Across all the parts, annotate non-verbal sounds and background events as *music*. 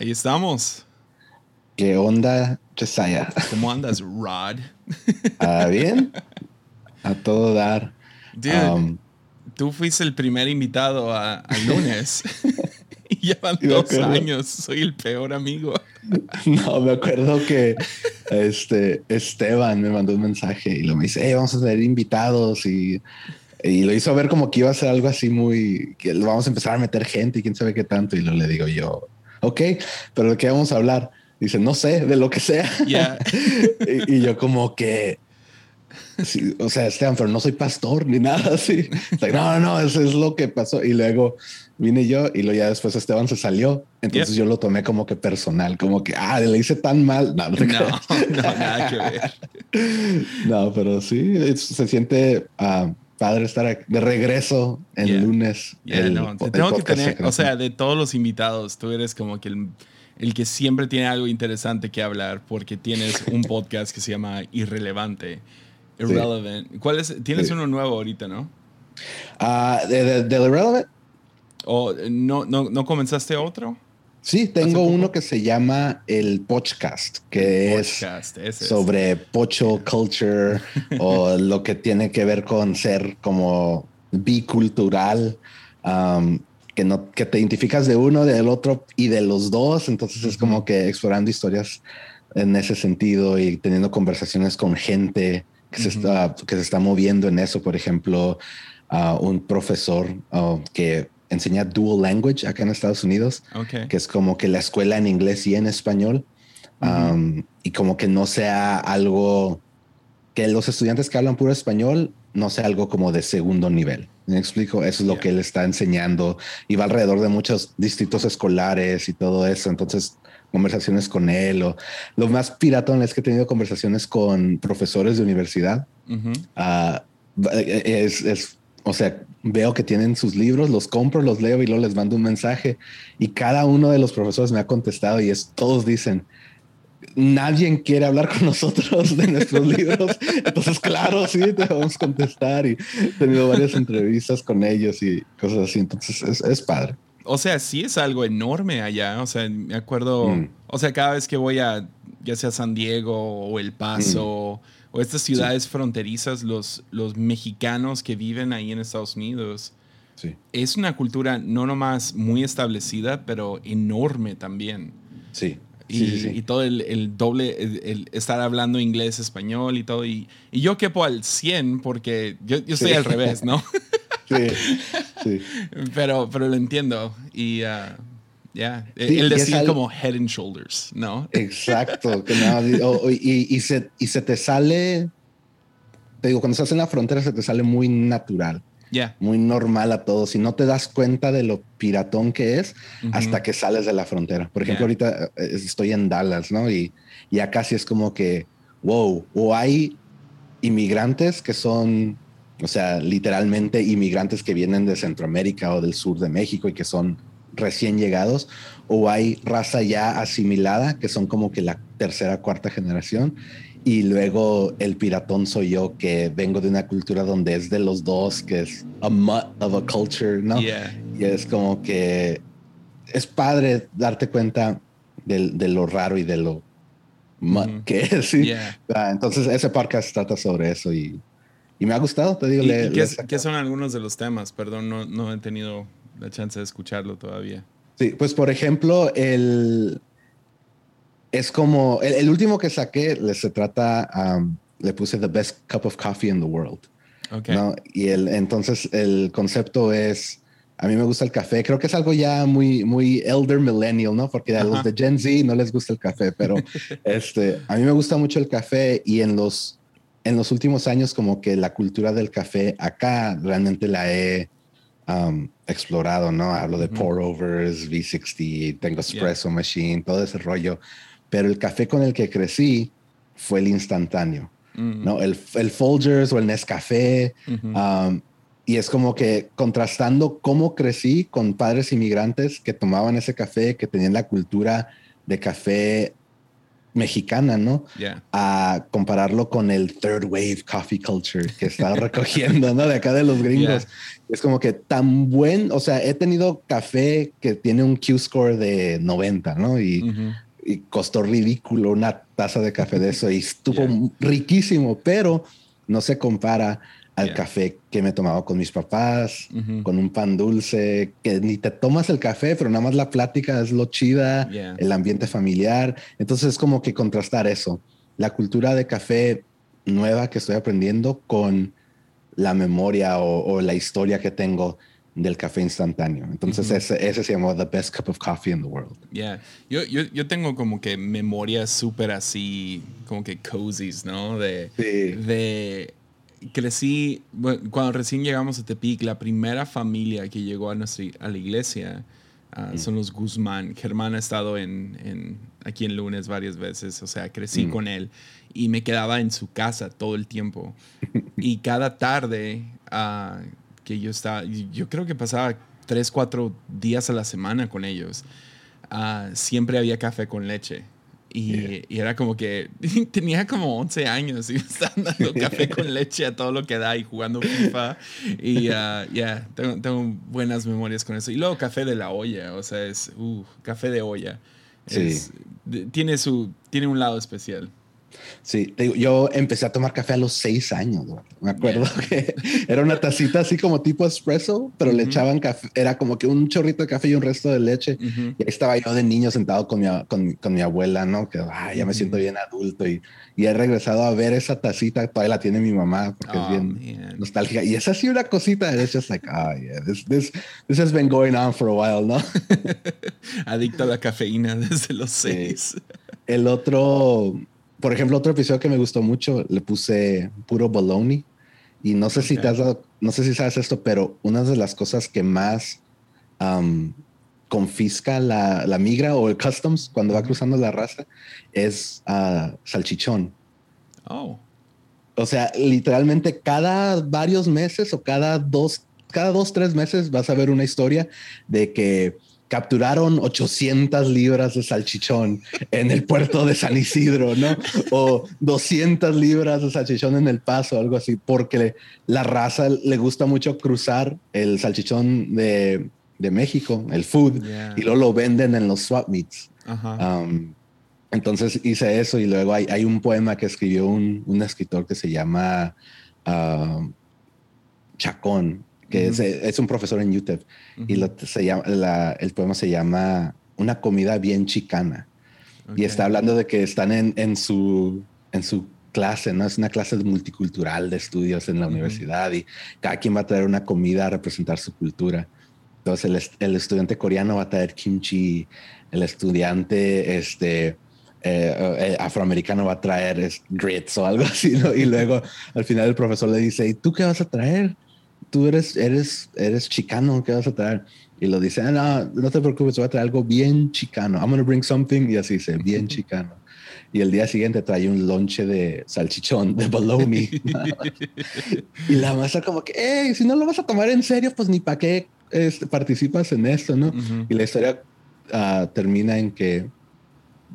Ahí estamos. ¿Qué onda, Chesaya? ¿Cómo andas, Rod? *laughs* ¿Ah, bien? A todo dar. Dude, um, tú fuiste el primer invitado a, lunes. *laughs* *laughs* y llevan dos años. Soy el peor amigo. no, me acuerdo que este Esteban me mandó un mensaje y lo me dice, hey, vamos a tener invitados y, y lo hizo ver como que iba a ser algo así muy, que vamos a empezar a meter gente y quién sabe qué tanto. Y lo le digo yo, ok, pero ¿de qué vamos a hablar? Dice, no sé, de lo que sea. *laughs* y, yo como que, o sea, Esteban, pero no soy pastor ni nada así. no, no, no, eso es lo que pasó. Y luego vine yo y luego ya después Esteban se salió. Entonces yo lo tomé como que personal, como que, ah, le hice tan mal. No, no, nada que ver. *laughs* no, pero sí, se siente... Uh, padre estar de regreso el lunes. tengo que tener, o sea, de todos los invitados, tú eres como que el, el, que siempre tiene algo interesante que hablar porque tienes un *laughs* podcast que se llama Irrelevante. Irrelevant. ¿Cuál es? Tienes uno nuevo ahorita, ¿no? Ah, de, de, Irrelevant. ¿O no, no, no comenzaste otro? Sí, tengo uno que se llama el Podcast, que es sobre pocho culture o *laughs* lo que tiene que ver con ser como bicultural, um, que no que te identificas de uno, del otro y de los dos. Entonces es como que explorando historias en ese sentido y teniendo conversaciones con gente que se está que se está moviendo en eso. Por ejemplo, uh, un profesor uh, que enseña dual language acá en Estados Unidos, que es como que la escuela en inglés y en español, um, y como que no sea algo que los estudiantes que hablan puro español no sea algo como de segundo nivel. Me explico, eso es lo que él está enseñando y va alrededor de muchos distritos escolares y todo eso. Entonces, conversaciones con él o lo más piratón es que he tenido conversaciones con profesores de universidad. Ah, es, es o sea, veo que tienen sus libros, los compro, los leo y luego les mando un mensaje. Y cada uno de los profesores me ha contestado y es, todos dicen, nadie quiere hablar con nosotros de nuestros *laughs* libros. Entonces, claro, sí, te vamos a contestar y he tenido varias entrevistas con ellos y cosas así. Entonces, es, padre. O sea, sí es algo enorme allá. O sea, me acuerdo, mm. o sea, cada vez que voy a, ya sea San Diego o El Paso, mm o estas ciudades fronterizas, los, los mexicanos que viven ahí en Estados Unidos, sí. es una cultura no nomás muy establecida, pero enorme también. Sí. Y, y todo el, el doble, el, estar hablando inglés, español y todo. Y, y yo quepo al 100 porque yo, yo estoy al revés, ¿no? *laughs* sí, sí. *laughs* Pero, pero lo entiendo. Y, uh, ya, el decir como head and shoulders, ¿no? Exacto. *laughs* y, se, y se te sale, te digo, cuando estás en la frontera se te sale muy natural. ya Muy normal a todos. Y no te das cuenta de lo piratón que es hasta que sales de la frontera. Por ejemplo, ahorita eh, estoy en Dallas, ¿no? Y, y acá sí es como que, wow, o hay inmigrantes que son, o sea, literalmente inmigrantes que vienen de Centroamérica o del sur de México y que son recién llegados o hay raza ya asimilada que son como que la tercera, cuarta generación y luego el piratón soy yo que vengo de una cultura donde es de los dos, que es a mutt of a culture, ¿no? Y es como que es padre darte cuenta de, lo raro y de lo que es. ¿sí? Ah, entonces ese podcast trata sobre eso y, y me ha gustado, te digo. qué, son algunos de los temas? Perdón, no, no he tenido la chance de escucharlo todavía. Sí, pues por ejemplo, el es como el, último que saqué se trata, um, le puse the best cup of coffee in the world. Okay. Y el, entonces el concepto es, a mí me gusta el café, creo que es algo ya muy, muy elder millennial, ¿no? Porque a los de Gen Z no les gusta el café, pero *laughs* este, a mí me gusta mucho el café y en los, en los últimos años como que la cultura del café acá realmente la he Um, explorado, ¿no? Hablo de pour overs, V60, tengo espresso machine, todo ese rollo. Pero el café con el que crecí fue el instantáneo, ¿no? El, el, Folgers o el Nescafé. Um, y es como que contrastando cómo crecí con padres inmigrantes que tomaban ese café, que tenían la cultura de café mexicana, ¿no? A compararlo con el third wave coffee culture que está *laughs* recogiendo, ¿no? De acá de los gringos. Es como que tan buen, o sea, he tenido café que tiene un Q-score de 90, ¿no? Y, costó ridículo una taza de café de eso y estuvo riquísimo, pero no se compara al café que me tomaba con mis papás, con un pan dulce, que ni te tomas el café, pero nada más la plática es lo chida, el ambiente familiar. Entonces es como que contrastar eso, la cultura de café nueva que estoy aprendiendo con la memoria o, la historia que tengo del café instantáneo. Entonces ese, se llama The Best Cup of Coffee in the World. Yeah, yo, yo, yo tengo como que memorias súper así, como que cozies, ¿no? De, de crecí, cuando recién llegamos a Tepic, la primera familia que llegó a, nuestra, a la iglesia ah, mm. son los Guzmán. Germán ha estado en, aquí en lunes varias veces, o sea, crecí mm. con él y me quedaba en su casa todo el tiempo. *laughs* y cada tarde uh, que yo estaba, yo creo que pasaba tres, cuatro días a la semana con ellos, uh, siempre había café con leche. Y, era como que *laughs* tenía como 11 años y me estaban dando *laughs* café con leche a todo lo que da y jugando FIFA. Y uh, ya, tengo, buenas memorias con eso. Y luego café de la olla, o sea, es uh, café de olla. tiene, su, tiene un lado especial. Sí, yo empecé a tomar café a los seis años. Me acuerdo que era una tacita así como tipo espresso, pero le echaban café, era como que un chorrito de café y un resto de leche. Y ahí estaba yo de niño sentado con mi, con, con mi abuela, ¿no? Que ya me siento bien adulto y, y, he regresado a ver esa tacita, todavía la tiene mi mamá porque es oh, bien nostálgica. Y es así una cosita, de hecho, like, oh, yeah, this, this, this, has been going on for a while, ¿no? *laughs* Adicto a la cafeína desde los seis. El otro por ejemplo, otro episodio que me gustó mucho, le puse puro baloney. Y no sé si te has dado, no sé si sabes esto, pero una de las cosas que más confisca la, la, migra o el customs cuando va cruzando la raza es uh, salchichón. Oh. O sea, literalmente cada varios meses o cada dos, cada dos, tres meses vas a ver una historia de que capturaron 800 libras de salchichón en el puerto de San Isidro, ¿no? O 200 libras de salchichón en El Paso, algo así, porque la raza le gusta mucho cruzar el salchichón de, México, el food, y luego lo venden en los swap meets. Um, entonces hice eso y luego hay, un poema que escribió un, escritor que se llama um, Chacón, que es, un profesor en UTEP, y lo, se llama, el poema se llama Una comida bien chicana. Y está hablando de que están en, en, su, en su clase, ¿no? Es una clase multicultural de estudios en la universidad y cada quien va a traer una comida a representar su cultura. Entonces el, el estudiante coreano va a traer kimchi, el estudiante este, eh, eh, afroamericano va a traer grits o algo así, ¿no? Y luego al final el profesor le dice, ¿y tú qué vas a traer? Tú eres, eres, eres chicano, ¿qué vas a traer? Y lo dice, ah, no, no te preocupes, voy a traer algo bien chicano. I'm going to bring something. Y así dice, bien chicano. Y el día siguiente trae un lonche de salchichón, de bologna. *laughs* y la masa como que, hey, si no lo vas a tomar en serio, pues ni para qué este, participas en esto, ¿no? Y la historia ah, termina en que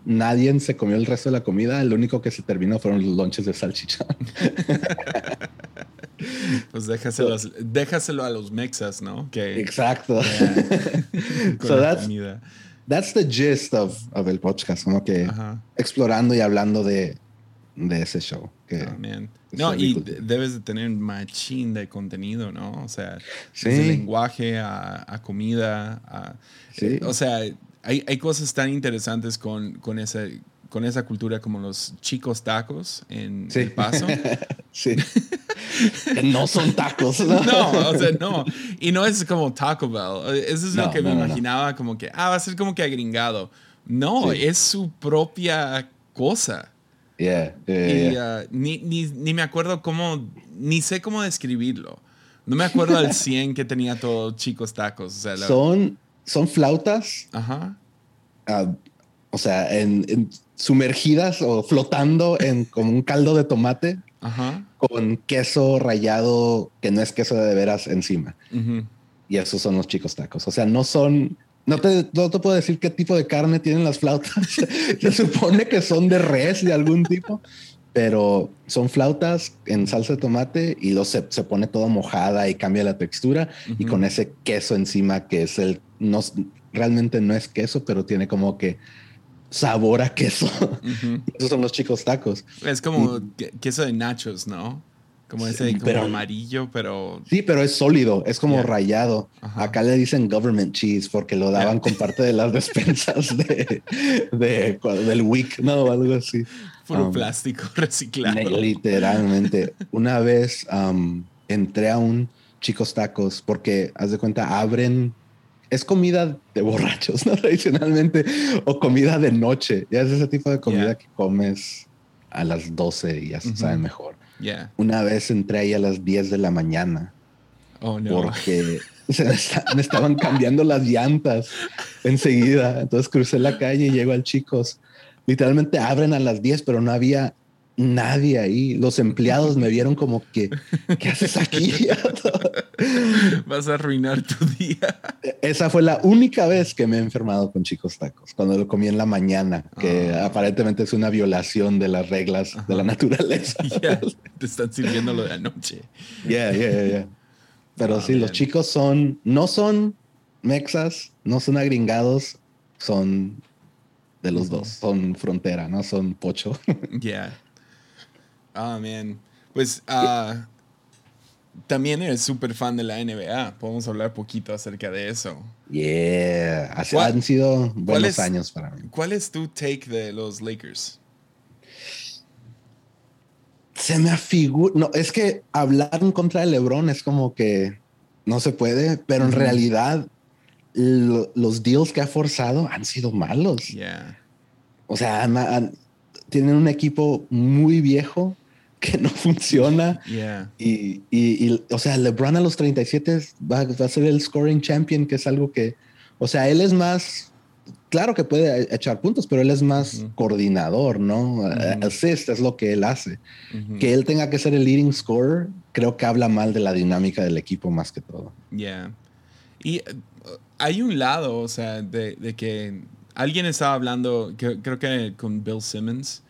nadie se comió el resto de la comida. El único que se terminó fueron los lonches de salchichón. *laughs* Pues déjaselo, déjaselo a los mexas, ¿no? Que, Exacto. *laughs* so that's, that's the gist of, of el podcast, como que explorando y hablando de, de ese show. Que oh, no, y debes de tener machín de contenido, ¿no? O sea, sí. lenguaje a, a comida, a, sí. o sea, hay, hay, cosas tan interesantes con, con ese con esa cultura como los chicos tacos en El Paso. *laughs* sí. *laughs* no son tacos. ¿no? o sea, no. Y no es como Taco Bell. Eso es lo que me imaginaba como que, ah, va a ser como que agringado. No, es su propia cosa. Yeah, y, uh, ni, ni, ni, me acuerdo cómo, ni sé cómo describirlo. No me acuerdo al 100 que tenía todos chicos tacos. O sea, son, son flautas. Ajá. Uh, o sea, en, sumergidas o flotando en como un caldo de tomate con queso rallado que no es queso de veras encima. Y esos son los chicos tacos. O sea, no son No te, no te puedo decir qué tipo de carne tienen las flautas. *laughs* Se supone que son de res de algún tipo, pero son flautas en salsa de tomate y lo se, pone todo mojada y cambia la textura y con ese queso encima que es el no realmente no es queso, pero tiene como que sabor a queso. Esos son los chicos tacos. Es como queso de nachos, ¿no? Como ese como amarillo, pero. Sí, pero es sólido, es como rayado. Acá le dicen government cheese porque lo daban con parte de las despensas de, del week, no, algo así. Puro um, plástico *laughs* reciclado. Literalmente. Una vez um, entré a un Chicos Tacos porque, haz de cuenta, abren. Es comida de borrachos, ¿no? *laughs* Tradicionalmente, o comida de noche. Ya es ese tipo de comida que comes a las 12 y ya se sabe mejor. Una vez entré ahí a las 10 de la mañana. Oh, no. Porque *laughs* me, estaban cambiando las llantas enseguida. Entonces crucé la calle y llego al chicos. Literalmente abren a las 10, pero no había nadie ahí. Los empleados me vieron como que, ¿qué haces aquí? *laughs* Vas a arruinar tu día. Esa fue la única vez que me he enfermado con chicos tacos, cuando lo comí en la mañana, que ah. aparentemente es una violación de las reglas de la naturaleza. *laughs* te están sirviendo lo de anoche. Yeah, yeah, yeah. Pero sí, los chicos son, no son mexas, no son agringados, son de los dos, son frontera, no son pocho. Yeah. Ah, man. Pues uh, también eres súper fan de la NBA. Podemos hablar poquito acerca de eso. Yeah. han sido buenos años para mí. ¿Cuál es tu take de los Lakers? Se me afigura. No, es que hablar en contra de LeBron es como que no se puede, pero en realidad los deals que ha forzado han sido malos. Yeah. O sea, tienen un equipo muy viejo *laughs* que no funciona. Y, y, o sea, LeBron a los 37 va, va, a ser el scoring champion, que es algo que, o sea, él es más, claro que puede echar puntos, pero él es más coordinador, ¿no? Assist es lo que él hace. Que él tenga que ser el leading scorer, creo que habla mal de la dinámica del equipo más que todo. Yeah. Y uh, hay un lado, o sea, de, de que alguien estaba hablando, creo que con Bill Simmons,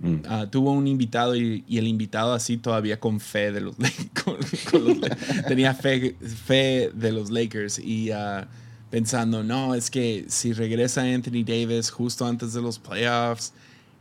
Mm. Ah, tuvo un invitado y, el invitado así todavía con fe de los, *laughs* tenía fe, fe de los Lakers y uh, pensando, no, es que si regresa Anthony Davis justo antes de los playoffs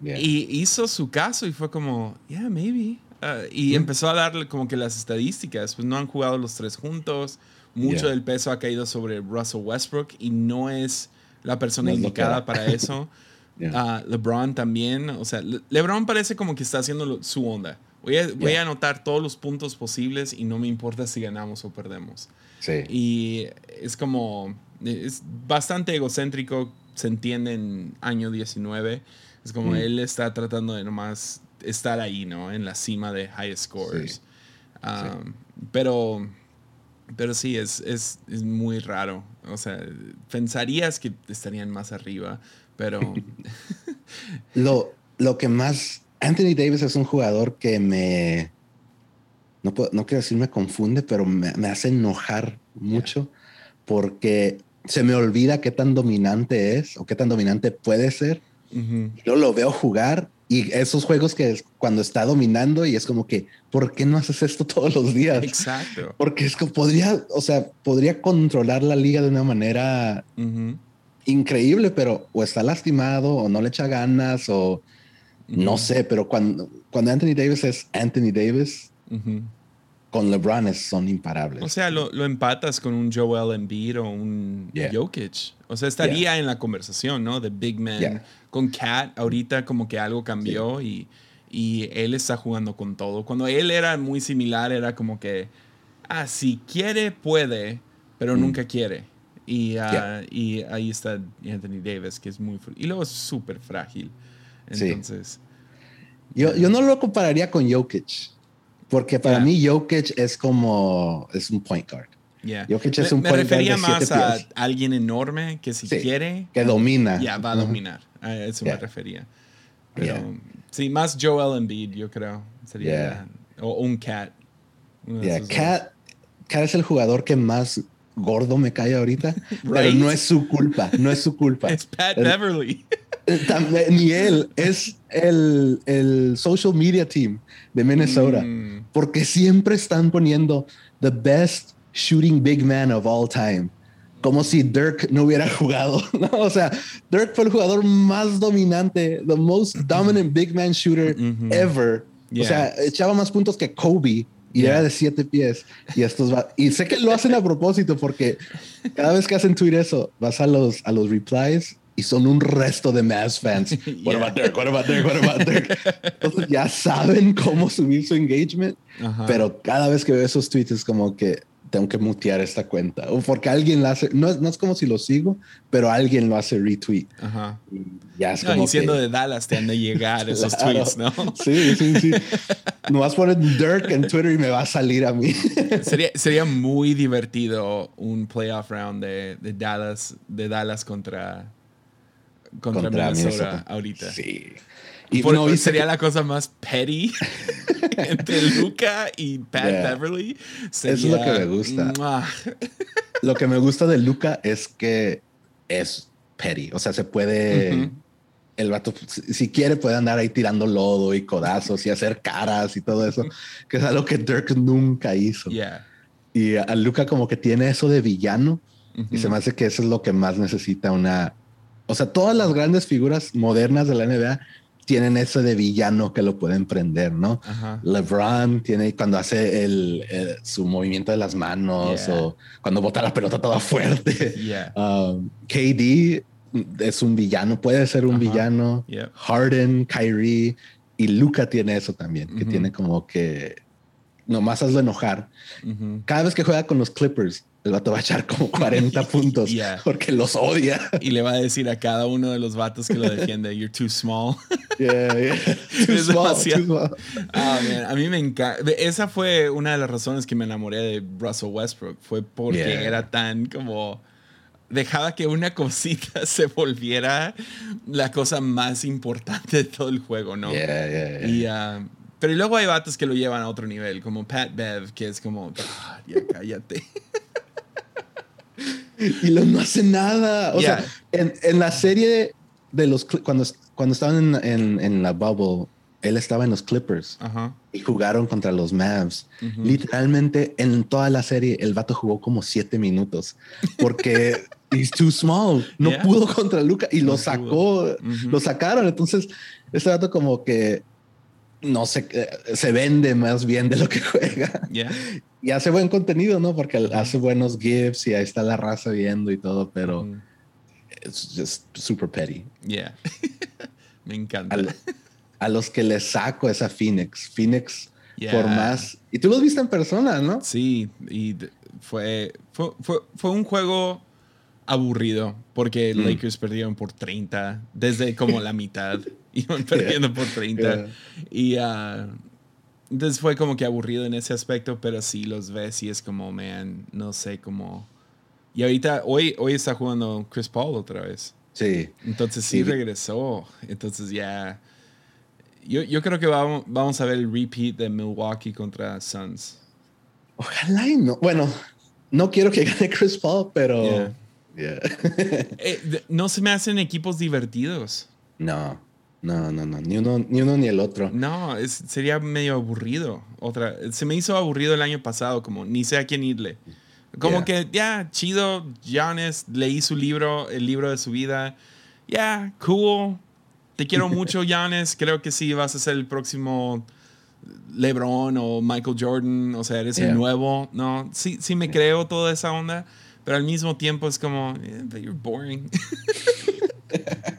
y hizo su caso y fue como, yeah, maybe. Uh, y mm. empezó a darle como que las estadísticas, pues no han jugado los tres juntos, mucho del peso ha caído sobre Russell Westbrook y no es la persona indicada para eso. *laughs* LeBron también, o sea, LeBron parece como que está haciendo su onda. Voy a, voy a, anotar todos los puntos posibles y no me importa si ganamos o perdemos. Sí. Y es como, es bastante egocéntrico, se entiende en año 19. Es como mm. él está tratando de nomás estar ahí, ¿no? En la cima de high scores. Ah, pero, pero sí, es, es, es muy raro. O sea, pensarías que estarían más arriba, pero. *laughs* lo, lo que más. Anthony Davis es un jugador que me. No, no quiero decir me confunde, pero me, hace enojar mucho porque se me olvida qué tan dominante es o qué tan dominante puede ser. Yo lo veo jugar y esos juegos que cuando está dominando y es como que, ¿por qué no haces esto todos los días? Exacto. Porque es que podría, o sea, podría controlar la liga de una manera increíble, pero o está lastimado o no le echa ganas o no sé, pero cuando, cuando Anthony Davis es Anthony Davis, con LeBron son imparables. O sea, lo, empatas con un Joel Embiid o un Jokic. O sea, estaría en la conversación, ¿no? De Big Man. Con Cat, ahorita como que algo cambió y, y él está jugando con todo. Cuando él era muy similar, era como que, ah, si quiere, puede, pero mm. nunca quiere. Y, ah, y ahí está Anthony Davis, que es muy... Y luego es súper frágil. Entonces... Yo, yo no lo compararía con Jokic, porque para mí Jokic es como... es un point guard. Jokic es un me, me refería más a alguien enorme que si quiere... Que domina. Ya, va a dominar. A eso me refería. Pero sí, más Joel Embiid, yo creo. Sería... O un Cat. Cat, Cat es el jugador que más gordo me cae ahorita, *laughs* pero no es su culpa, no es su culpa. Es Pat Beverly. *laughs* ni él, es el, el, social media team de Minnesota, mm. porque siempre están poniendo the best shooting big man of all time. Como si Dirk no hubiera *laughs* jugado. ¿no? O sea, Dirk fue el jugador más dominante, the most dominant big man shooter ever. O sea, echaba más puntos que Kobe y era de siete pies. Y estos y sé que lo hacen a propósito porque cada vez que hacen tweet eso, vas a los, a los replies y son un resto de Mavs fans. What about Dirk? What about Dirk? What about Dirk? Entonces ya saben cómo subir su engagement, pero cada vez que veo esos tweets es como que tengo que mutear esta cuenta. O porque alguien la hace, no, no es como si lo sigo, pero alguien lo hace retweet. Ajá. Y ya es como siendo de Dallas te han de llegar *laughs* esos tweets, ¿no? Sí, sí, sí. no vas a poner Dirk en Twitter y me va a salir a mí. *laughs* sería, sería muy divertido un playoff round de, de Dallas, de Dallas contra, contra, Minnesota, ahorita. Sí. Y no, sería la cosa más petty *laughs* entre Luca y Pat Beverly. Eso es lo que me gusta. lo que me gusta de Luca es que es petty. O sea, se puede. El vato, si quiere, puede andar ahí tirando lodo y codazos y hacer caras y todo eso, que es algo que Dirk nunca hizo. Y a Luca, como que tiene eso de villano. Y se me hace que eso es lo que más necesita una. O sea, todas las grandes figuras modernas de la NBA tienen eso de villano que lo pueden prender, ¿no? LeBron tiene cuando hace el, su movimiento de las manos o cuando bota la pelota toda fuerte. Um, KD es un villano, puede ser un villano. Harden, Kyrie y Luca tiene eso también, que tiene como que nomás hazlo enojar. Cada vez que juega con los Clippers, el vato va a echar como *laughs* 40 puntos porque los odia. Y le va a decir a cada uno de los vatos que lo defiende, you're too small. *laughs* Yeah, yeah. *laughs* Too, small, too small. Ah, a mí me encanta. Esa fue una de las razones que me enamoré de Russell Westbrook. Fue porque era tan como dejaba que una cosita se volviera la cosa más importante de todo el juego, ¿no? Yeah, yeah, y, uh, pero luego hay vatos que lo llevan a otro nivel, como Pat Bev, que es como, ya cállate. *laughs* y lo no hace nada. O sea, en, en, la serie de los cuando, cuando estaban en, en, la bubble, él estaba en los Clippers y jugaron contra los Mavs. Literalmente en toda la serie el vato jugó como siete minutos porque *laughs* he's too small. No pudo contra Luca y lo sacó, lo sacaron. Entonces, este vato como que no se, eh, se vende más bien de lo que *laughs* juega. Y hace buen contenido, ¿no? Porque hace buenos GIFs y ahí está la raza viendo y todo, pero es just super petty. Yeah. *laughs* Me encanta. A, los que le saco es a Phoenix. Phoenix, por más. Y tú los viste en persona, ¿no? Sí, y fue, fue, fue un juego aburrido porque mm. Lakers perdieron por 30 desde como la *laughs* mitad. Iban *laughs* perdiendo por 30. Y uh, entonces fue como que aburrido en ese aspecto, pero sí los ves y es como, man, no sé cómo. Y ahorita, hoy, hoy está jugando Chris Paul otra vez. Sí. Entonces sí, regresó. Entonces ya. Yo, yo creo que vamos, vamos a ver el repeat de Milwaukee contra Suns. Ojalá y no. Bueno, no quiero que gane Chris Paul, pero. *laughs* Eh, no se me hacen equipos divertidos. No, no, no, no. Ni uno ni, uno, ni el otro. No, es, sería medio aburrido. Otra, se me hizo aburrido el año pasado, como ni sé a quién irle. Como que, ya, chido, Giannis, leí su libro, el libro de su vida. Ya, cool. Te quiero *laughs* mucho, Giannis. Creo que sí vas a ser el próximo LeBron o Michael Jordan. O sea, eres el nuevo. No, sí, sí me creo toda esa onda pero al mismo tiempo es como, eh, you're boring. *laughs*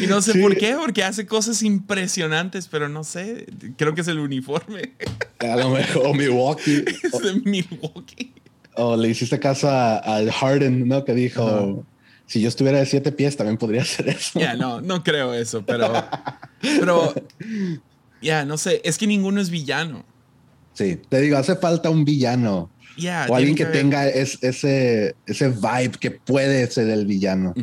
y no sé por qué, porque hace cosas impresionantes, pero no sé, creo que es el uniforme. A lo mejor Milwaukee. *laughs* es de Milwaukee. O le hiciste caso al Harden, ¿no? Que dijo, si yo estuviera de siete pies también podría hacer eso. Ya, no, no creo eso, pero, pero, ya, no sé, es que ninguno es villano. Sí, te digo, hace falta un villano o alguien que, tenga ese, ese vibe que puede ser el villano.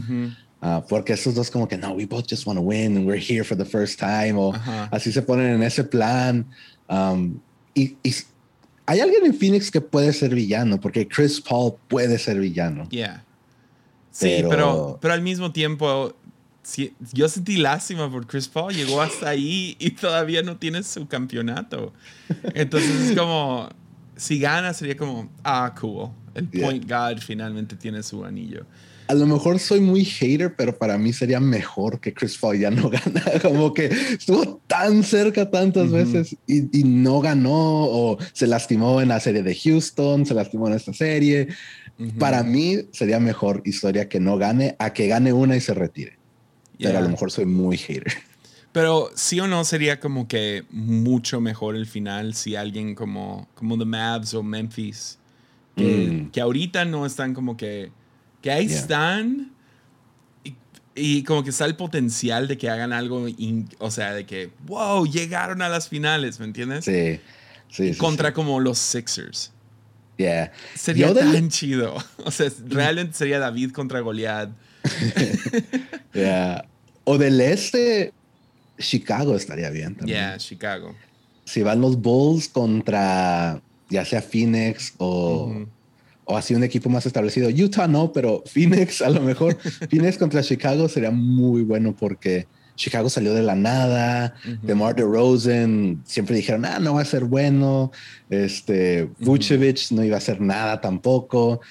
Ah, porque esos dos como que no, we both just want to win and we're here for the first time o así se ponen en ese plan. Um, y, hay alguien en Phoenix que puede ser villano, porque Chris Paul puede ser villano. Yeah. Sí, pero, pero, al mismo tiempo, yo sentí lástima por Chris Paul. Llegó hasta ahí y todavía no tiene su campeonato. Entonces es como, si gana sería como, ah, cool. El point guard finalmente tiene su anillo a lo mejor soy muy hater, pero para mí sería mejor que Chris Paul ya no *laughs* gana. Como que estuvo tan cerca tantas veces y, no ganó o se lastimó en la serie de Houston, se lastimó en esta serie. Para mí sería mejor historia que no gane a que gane una y se retire. Pero a lo mejor soy muy hater. Pero sí o no sería como que mucho mejor el final si alguien como, como The Mavs o Memphis, que, mm. que ahorita no están como que que ahí están y, como que está el potencial de que hagan algo, o sea, de que, wow, llegaron a las finales, ¿me entiendes? Sí, sí. contra como los Sixers. Yeah. Sería tan chido. *laughs* O sea, realmente sería David contra Goliath. *laughs* yeah. O del este, Chicago estaría bien también. Yeah, Chicago. Si van los Bulls contra ya sea Phoenix o o así un equipo más establecido. Utah no, pero Phoenix a lo mejor. *laughs* Phoenix contra Chicago sería muy bueno porque Chicago salió de la nada. De -huh. De Rosen siempre dijeron, ah, no va a ser bueno. Este Vucevic no iba a hacer nada tampoco.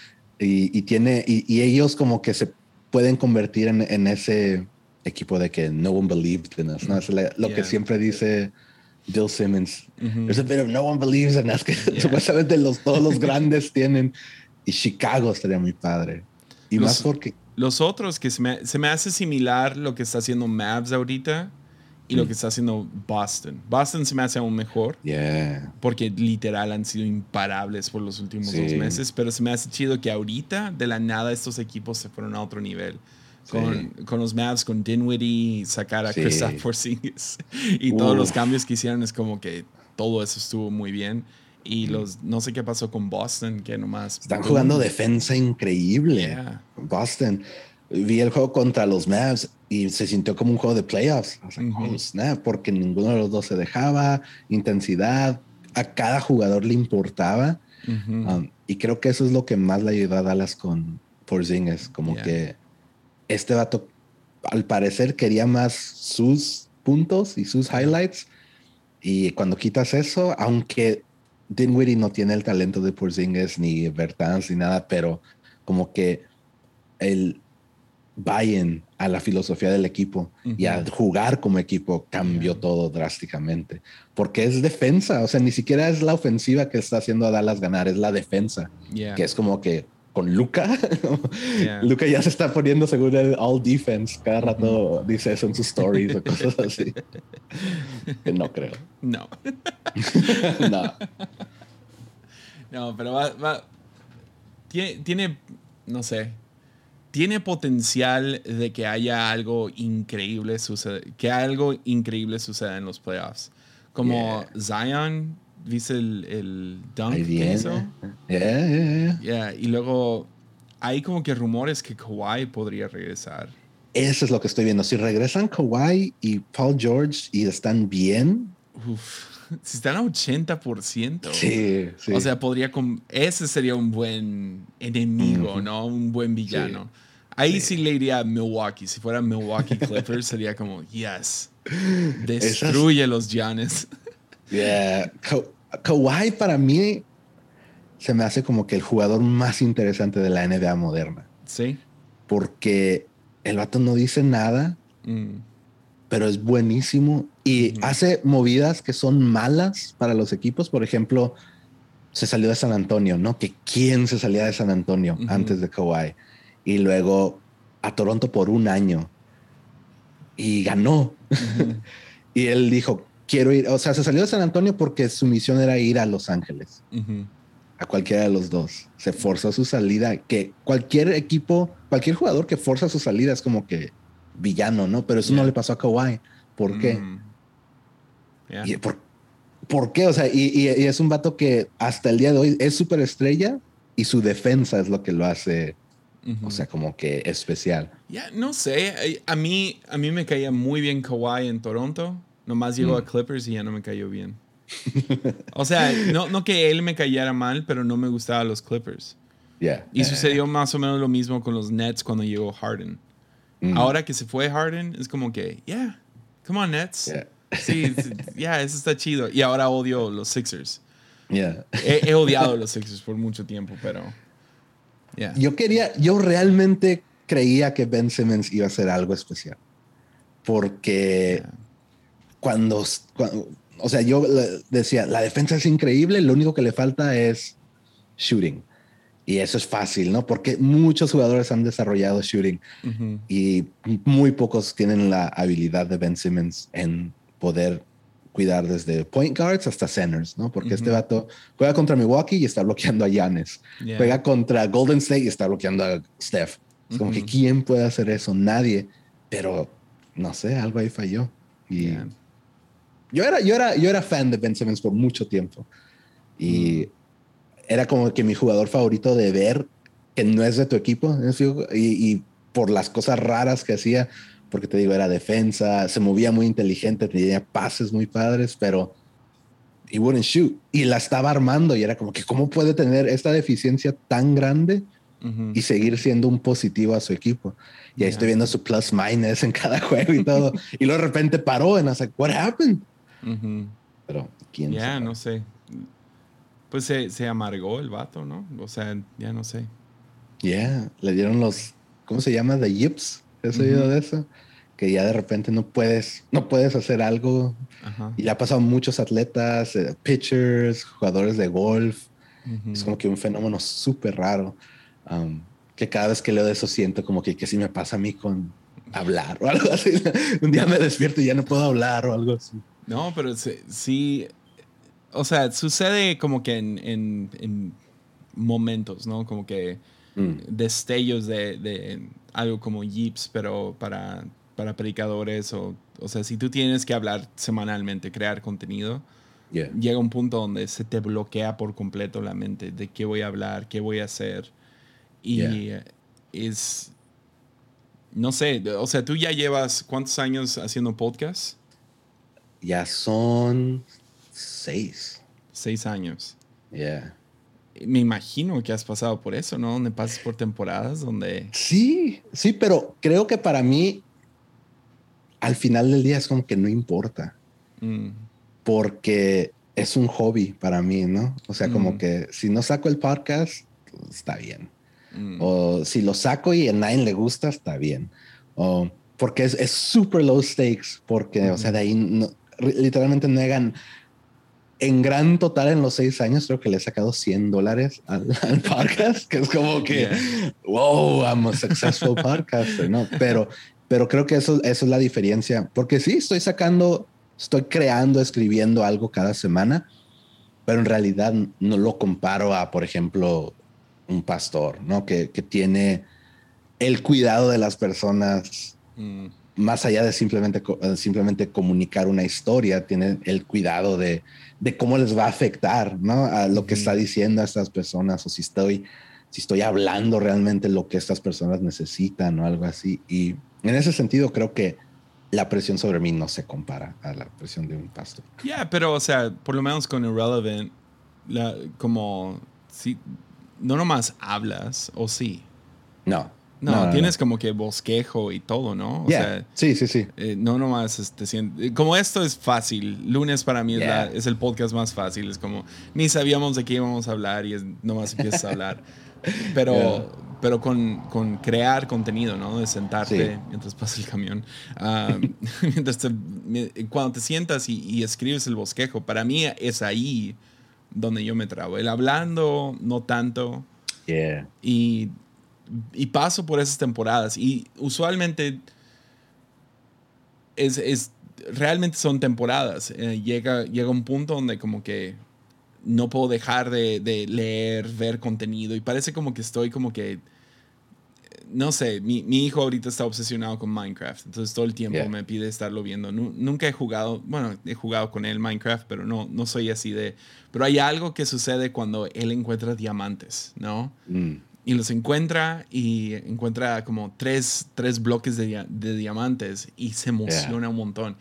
Y, tiene, y, ellos como que se pueden convertir en, ese equipo de que no one believed in us. ¿no? Es lo que siempre dice Bill Simmons. There's a bit of no one believes in us que *laughs* supuestamente los, todos los grandes tienen. Y Chicago estaría muy padre. Y los, más porque... Los otros que se me, se me, hace similar lo que está haciendo Mavs ahorita y lo mm. que está haciendo Boston. Boston se me hace aún mejor. Yeah. Porque literal han sido imparables por los últimos dos meses. Pero se me hace chido que ahorita, de la nada, estos equipos se fueron a otro nivel. Con, con, los Mavs, con Dinwiddie, sacar a sí. Kristaps Porzingis *laughs* y todos los cambios que hicieron es como que todo eso estuvo muy bien. Y los, no sé qué pasó con Boston, que nomás. Están jugando defensa increíble. Boston. Vi el juego contra los Mavs y se sintió como un juego de playoffs. Oh, porque ninguno de los dos se dejaba, intensidad, a cada jugador le importaba. Um, y creo que eso es lo que más le ayudó a Dallas con Porzingis, como que este vato al parecer quería más sus puntos y sus highlights. Y cuando quitas eso, aunque Dinwiddie no tiene el talento de Porzingis ni Bertans ni nada, pero como que el buy a la filosofía del equipo y a jugar como equipo cambió todo drásticamente. Porque es defensa, o sea, ni siquiera es la ofensiva que está haciendo a Dallas ganar, es la defensa, que es como que con Luca, Luca ya se está poniendo según el all defense, cada rato dice eso en sus stories o cosas *laughs* así. no creo. No. *laughs* no. No, pero va, tiene, tiene, no sé, tiene potencial de que haya algo increíble suceda, que algo increíble suceda en los playoffs. Como Zion, ¿viste el, el dunk que hizo? Yeah, yeah, yeah. Y luego hay como que rumores que Kawhi podría regresar. Eso es lo que estoy viendo. Si regresan Kawhi y Paul George y están bien. Uf *laughs* si están a 80%. Sí, sí. O sea, podría. Ese sería un buen enemigo, ¿no? Un buen villano. Ahí sí. le iría a Milwaukee. Si fuera Milwaukee *laughs* Clippers, sería como, yes. Destruye los Giannis. Yeah. Kawhi para mí se me hace como que el jugador más interesante de la NBA moderna. Sí. Porque el vato no dice nada. Mm pero es buenísimo y hace movidas que son malas para los equipos. Por ejemplo, se salió de San Antonio, ¿no? Que quién se salía de San Antonio antes de Kawhi y luego a Toronto por un año y ganó. *laughs* y él dijo, quiero ir, o sea, se salió de San Antonio porque su misión era ir a Los Ángeles. A cualquiera de los dos. Se forzó su salida, que cualquier equipo, cualquier jugador que forza su salida es como que villano, ¿no? Pero eso no le pasó a Kawhi. ¿Por qué? Mm. por, qué? O sea, y, es un vato que hasta el día de hoy es súper estrella y su defensa es lo que lo hace, o sea, como que especial. Ya, no sé. A mí, a mí me caía muy bien Kawhi en Toronto. Nomás llegó a mm. Clippers y ya no me cayó bien. *laughs* o sea, no, no que él me cayera mal, pero no me gustaban los Clippers. Y sucedió más o menos lo mismo con los Nets cuando llegó Harden. Mm. Ahora que se fue Harden, es como que, yeah, come on, Nets. Sí, ya, eso está chido. Y ahora odio los Sixers. Yeah. He, odiado los Sixers por mucho tiempo, pero. Yo quería, yo realmente creía que Ben Simmons iba a ser algo especial. Porque cuando, o sea, yo decía, la defensa es increíble, lo único que le falta es shooting. Y eso es fácil, ¿no? Porque muchos jugadores han desarrollado shooting y muy pocos tienen la habilidad de Ben Simmons en poder cuidar desde point guards hasta centers, ¿no? Porque este vato juega contra Milwaukee y está bloqueando a Giannis. Juega contra Golden State y está bloqueando a Steph. Es como que ¿quién puede hacer eso? Nadie. Pero no sé, algo ahí falló. Y yo, era, yo, era, yo era fan de Ben Simmons por mucho tiempo. Y era como que mi jugador favorito de ver que no es de tu equipo y, por las cosas raras que hacía, porque te digo, era defensa, se movía muy inteligente, tenía pases muy padres, pero y wouldn't shoot y la estaba armando y era como que cómo puede tener esta deficiencia tan grande y seguir siendo un positivo a su equipo. Y ahí estoy viendo su plus minus en cada juego y todo. *laughs* y luego de repente paró en like, what happened? Pero quién Ya, no sé. Pues se, se, amargó el vato, ¿no? O sea, ya no sé. Yeah, le dieron los, ¿cómo se llama? The yips. ¿Has oído de eso? Que ya de repente no puedes, no puedes hacer algo. Y le ha pasado a muchos atletas, eh, pitchers, jugadores de golf. Es como que un fenómeno súper raro. Um, que cada vez que leo de eso siento como que, que sí me pasa a mí con hablar o algo así. *laughs* un día me despierto y ya no puedo hablar o algo así. No, pero sí, o sea, sucede como que en, momentos, ¿no? Como que mm. destellos de, algo como Jeeps, pero para, para predicadores o, o sea, si tú tienes que hablar semanalmente, crear contenido, llega un punto donde se te bloquea por completo la mente de qué voy a hablar, qué voy a hacer. Y es, no sé, o sea, tú ya llevas cuántos años haciendo podcast? Ya son Seis. Seis años. Yeah. Me imagino que has pasado por eso, ¿no? Donde pasas por temporadas donde... Sí, sí, pero creo que para mí, al final del día es como que no importa. Mm. Porque es un hobby para mí, ¿no? O sea, como mm. que si no saco el podcast, está bien. Mm. O si lo saco y a nadie le gusta, está bien. O porque es súper low stakes, porque, o sea, de ahí no, literalmente no hagan en gran total en los seis años creo que le he sacado 100 dólares *laughs* al, podcast, que es como que, wow, I'm a successful *laughs* podcaster, ¿no? Pero, pero creo que eso, eso es la diferencia, porque sí, estoy sacando, estoy creando, escribiendo algo cada semana, pero en realidad no lo comparo a, por ejemplo, un pastor, ¿no? Que, que tiene el cuidado de las personas. Mm. Más allá de simplemente, simplemente comunicar una historia, tiene el cuidado de, de cómo les va a afectar, ¿no? A lo que está diciendo a estas personas o si estoy, si estoy hablando realmente lo que estas personas necesitan o algo así. Y en ese sentido creo que la presión sobre mí no se compara a la presión de un pastor. Ya, pero o sea, por lo menos con Irrelevant, la, como si no nomás hablas o sí. No, no, tienes como que bosquejo y todo, ¿no? O sea, sí, sí, sí. Eh, no nomás, este, como esto es fácil, lunes para mí es, el podcast más fácil, es como, ni sabíamos de qué íbamos a hablar y es, nomás empiezas a hablar. *laughs* Pero, pero con, con, crear contenido, ¿no? De sentarte mientras pasa el camión. *laughs* Mientras cuando te sientas y, y, escribes el bosquejo, para mí es ahí donde yo me trabo. El hablando, no tanto. Yeah. Y y paso por esas temporadas y usualmente es, es realmente son temporadas. Eh, llega, llega un punto donde como que no puedo dejar de, de, leer, ver contenido y parece como que estoy como que, no sé, mi, mi hijo ahorita está obsesionado con Minecraft, entonces todo el tiempo me pide estarlo viendo. nunca he jugado, bueno, he jugado con él Minecraft, pero no, no soy así de... Pero hay algo que sucede cuando él encuentra diamantes, ¿no? Mm y los encuentra y encuentra como tres, tres bloques de, de, diamantes y se emociona un montón.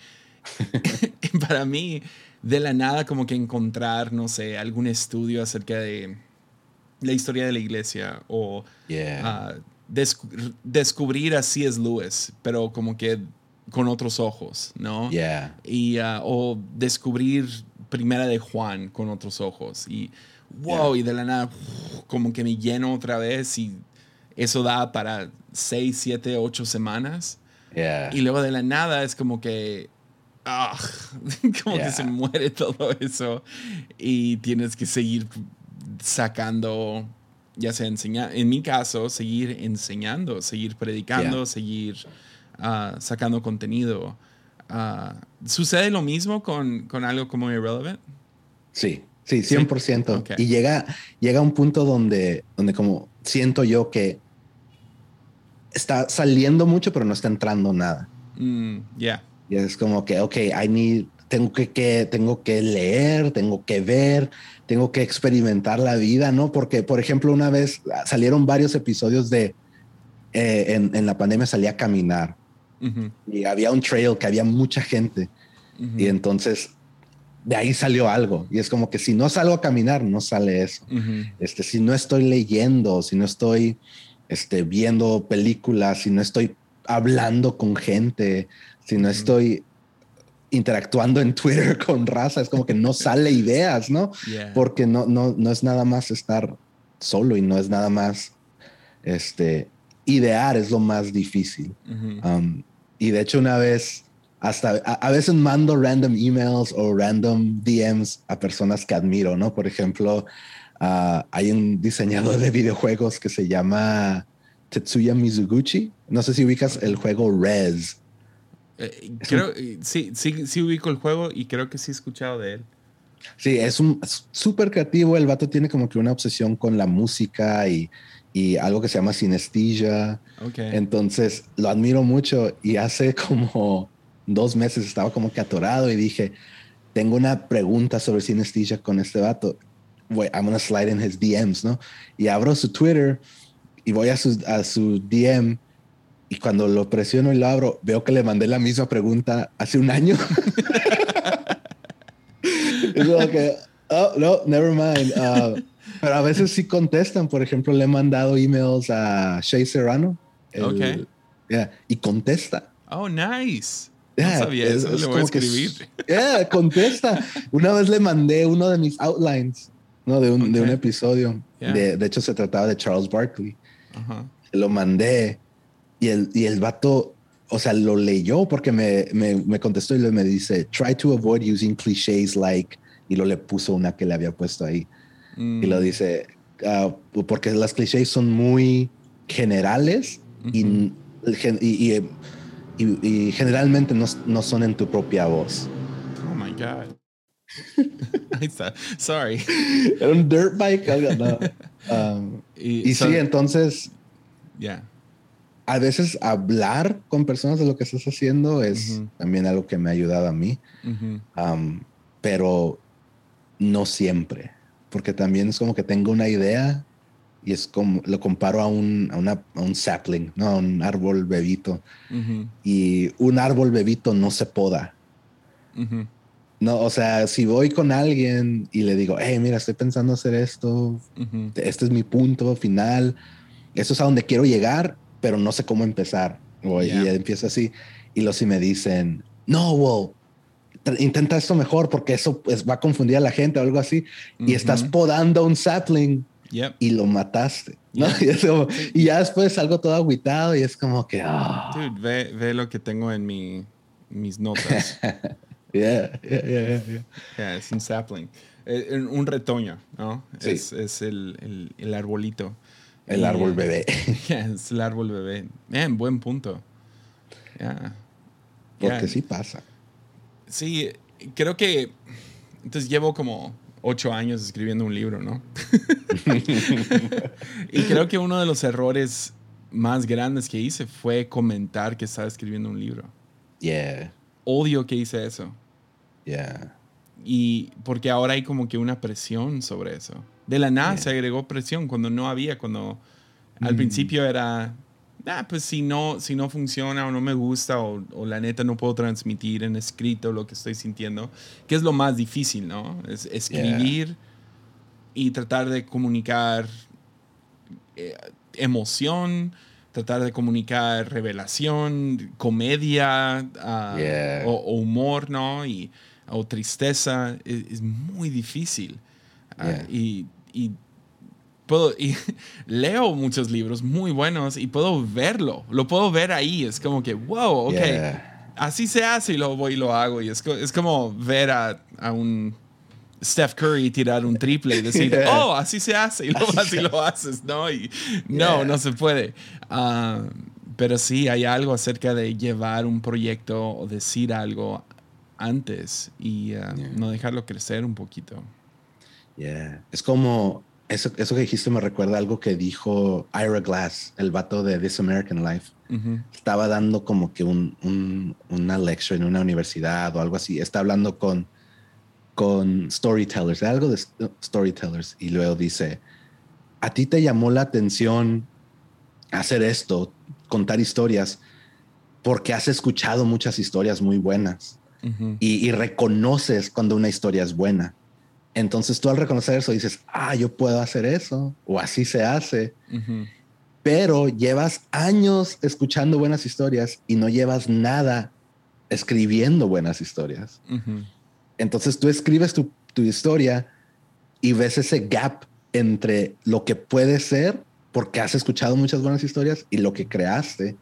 *laughs* para mí, de la nada, como que encontrar, no sé, algún estudio acerca de la historia de la iglesia o ah, descubrir a C.S. Lewis, pero como que con otros ojos, ¿no? Y, ah, o descubrir Primera de Juan con otros ojos. Y wow, y de la nada, como que me lleno otra vez y eso da para seis, siete, ocho semanas. Y luego de la nada es como que, ah, *laughs* como que se muere todo eso y tienes que seguir sacando, ya sea enseñar, en mi caso, seguir enseñando, seguir predicando, seguir uh, sacando contenido. Uh, ¿Sucede lo mismo con, con, algo como Irrelevant? Sí, sí, 100%. Y llega, llega un punto donde, donde como siento yo que está saliendo mucho, pero no está entrando nada. Mm, ya. Y es como que, ok, I need, tengo que, que, tengo que leer, tengo que ver, tengo que experimentar la vida, ¿no? Porque, por ejemplo, una vez salieron varios episodios de, eh, en, en, la pandemia salía a caminar y había un trail que había mucha gente y entonces de ahí salió algo y es como que si no salgo a caminar, no sale eso. Este, si no estoy leyendo, si no estoy este, viendo películas, si no estoy hablando con gente, si no estoy interactuando en Twitter *laughs* con raza, es como que no sale ideas, ¿no? Porque no, no, no es nada más estar solo y no es nada más este, idear, es lo más difícil. Um, y de hecho una vez, hasta a, veces mando random emails o random DMs a personas que admiro, ¿no? Por ejemplo, uh, hay un diseñador de videojuegos que se llama Tetsuya Mizuguchi. No sé si ubicas el juego Res. Eh, creo, sí, sí, sí ubico el juego y creo que sí he escuchado de él. Sí, es un súper creativo. El vato tiene como que una obsesión con la música y, y algo que se llama sinestesia. Okay. Entonces lo admiro mucho y hace como dos meses estaba como que atorado y dije, tengo una pregunta sobre sinestesia con este vato. Voy, I'm gonna slide in his DMs, ¿no? Y abro su Twitter y voy a su, a su DM y cuando lo presiono y lo abro, veo que le mandé la misma pregunta hace un año. *laughs* es como que, oh, no, never mind. Uh, pero a veces sí contestan. Por ejemplo, le he mandado emails a Shay Serrano. ok. y contesta. Oh, nice. No sabía eso, le voy a escribir. Yeah, contesta. Una vez le mandé uno de mis outlines, ¿no? De un, de un episodio. De, de, hecho, se trataba de Charles Barkley. Lo mandé y el, y el vato, o sea, lo leyó porque me, me, me contestó y me dice, try to avoid using clichés like, y lo le puso una que le había puesto ahí. Y lo mm. dice, ah, porque las clichés son muy generales y, y, y, generalmente no, no, son en tu propia voz. Oh my God. *laughs* Sorry. Era un dirt bike. No. *laughs* Um, y, sí, entonces. Ya. A veces hablar con personas de lo que estás haciendo es también algo que me ha ayudado a mí. Um, pero no siempre. Porque también es como que tengo una idea y es como lo comparo a un, a una, a un sapling, ¿no? A un árbol bebito. Y un árbol bebito no se poda. No, o sea, si voy con alguien y le digo, hey, mira, estoy pensando hacer esto, este es mi punto final, eso es a donde quiero llegar, pero no sé cómo empezar. O, Y empieza así. Y los si me dicen, no, well, intenta esto mejor porque eso pues, va a confundir a la gente o algo así. Y estás podando un sapling y lo mataste. ¿no? *laughs* Y, ya después salgo todo aguitado y es como que. Ah. Dude, ve, ve, lo que tengo en mi, mis notas. *laughs* Yeah, yeah, yeah, yeah. es un sapling. Eh, un retoño, ¿no? Es, es el, el, el, arbolito. El árbol bebé. *laughs* es el árbol bebé. Bien, buen punto. Yeah. Porque sí pasa. Sí, creo que. Entonces llevo como ocho años escribiendo un libro, ¿no? *laughs* y creo que uno de los errores más grandes que hice fue comentar que estaba escribiendo un libro. Yeah odio que hice eso. Yeah. Y porque ahora hay como que una presión sobre eso. De la nada se agregó presión cuando no había, cuando al mm. principio era, ah, pues si no, si no funciona o no me gusta o, o, la neta no puedo transmitir en escrito lo que estoy sintiendo, que es lo más difícil, ¿no? Es escribir y tratar de comunicar eh, emoción, tratar de comunicar revelación, comedia ah, o, humor, ¿no? Y, o tristeza, es, muy difícil. Ah, y, y, puedo, y *laughs* leo muchos libros muy buenos y puedo verlo, lo puedo ver ahí, es como que, wow, ok, así se hace y luego voy y lo hago. Y es, es como ver a, a un Steph Curry tirar un triple y decir, *laughs* oh, así se hace, y luego así, lo haces, ¿no? Y no, no se puede. Ah, pero sí, hay algo acerca de llevar un proyecto o decir algo antes y ah, no dejarlo crecer un poquito. Yeah. Es como, eso, eso que dijiste me recuerda algo que dijo Ira Glass, el vato de This American Life. Estaba dando como que un, un, una lecture en una universidad o algo así. Está hablando con con storytellers, algo de storytellers, y luego dice, a ti te llamó la atención hacer esto, contar historias, porque has escuchado muchas historias muy buenas y, reconoces cuando una historia es buena. Entonces tú al reconocer eso dices, ah, yo puedo hacer eso, o así se hace. Pero llevas años escuchando buenas historias y no llevas nada escribiendo buenas historias. Entonces tú escribes tu, historia y ves ese gap entre lo que puede ser, porque has escuchado muchas buenas historias, y lo que creaste.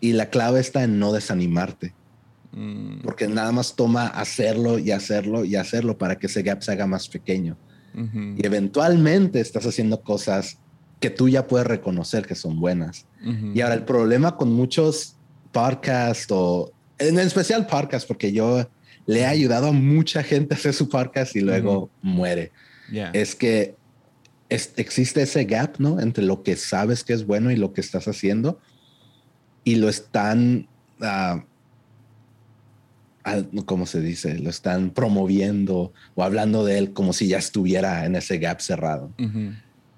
Y la clave está en no desanimarte. Mm. Porque nada más toma hacerlo y hacerlo y hacerlo para que ese gap se haga más pequeño. Y eventualmente estás haciendo cosas que tú ya puedes reconocer que son buenas. Y ahora el problema con muchos podcasts o en especial podcasts, porque yo le ha ayudado a mucha gente a hacer su podcast y luego muere. Es que existe ese gap, ¿no? Entre lo que sabes que es bueno y lo que estás haciendo y lo están, uh, ¿cómo se dice? Lo están promoviendo o hablando de él como si ya estuviera en ese gap cerrado.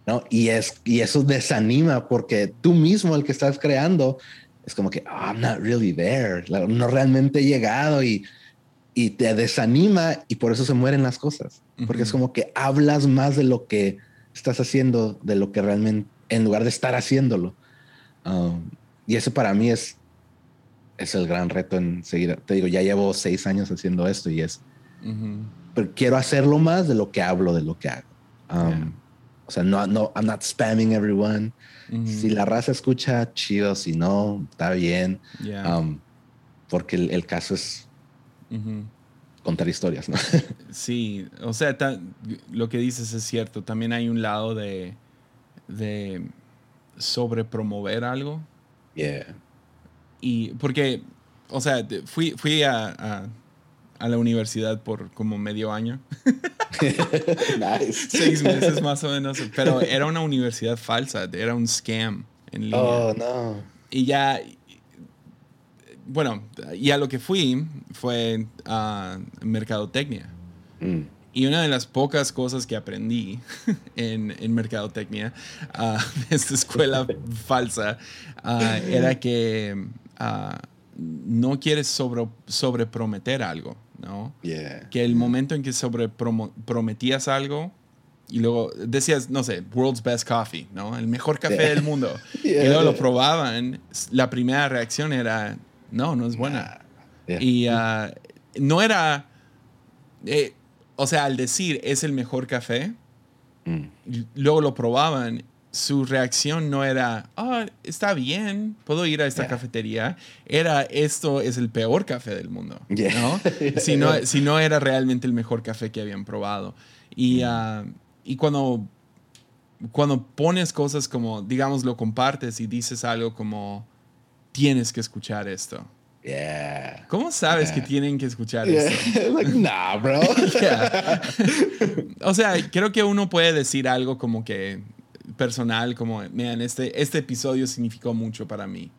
¿no? Y, es, y eso desanima porque tú mismo, el que estás creando, es como que, oh, I'm not really there, no realmente he llegado y y te desanima y por eso se mueren las cosas. Porque es como que hablas más de lo que estás haciendo, de lo que realmente, en lugar de estar haciéndolo. Um, y eso para mí es, es el gran reto en seguir. Te digo, ya llevo seis años haciendo esto y es, pero quiero hacerlo más de lo que hablo, de lo que hago. Um, o sea, no, no, I'm not spamming everyone. Si la raza escucha, chido. Si no, está bien. Um, porque el, caso es contar historias, ¿no? *laughs* sí, o sea, lo que dices es cierto. También hay un lado de, de sobrepromover algo. Yeah. Y porque, o sea, fui, fui a, a, la universidad por como medio año. *laughs* nice. Seis meses más o menos. Pero era una universidad falsa, era un scam en línea. Oh, no. Y ya, bueno, y a lo que fui fue a mercadotecnia. Mm. Y una de las pocas cosas que aprendí *laughs* en, en mercadotecnia, *laughs* uh, esta escuela falsa, ah, era que ah, no quieres sobre, sobreprometer algo, ¿no? Que el momento en que sobreprometías algo, y luego decías, no sé, world's best coffee, ¿no? El mejor café del mundo. *laughs* y luego lo probaban, la primera reacción era, no, no es buena. Y ah, no era, eh, o sea, al decir es el mejor café, mm. luego lo probaban, su reacción no era, ah, está bien, puedo ir a esta cafetería. Era, esto es el peor café del mundo, ¿no? *laughs* si, ¿no? si no era realmente el mejor café que habían probado. Y, ah, y cuando, cuando pones cosas como, digamos, lo compartes y dices algo como tienes que escuchar esto. Yeah. ¿Cómo sabes que tienen que escuchar esto? *laughs* like, nah, bro. *laughs* O sea, creo que uno puede decir algo como que personal, como, man, este, este episodio significó mucho para mí.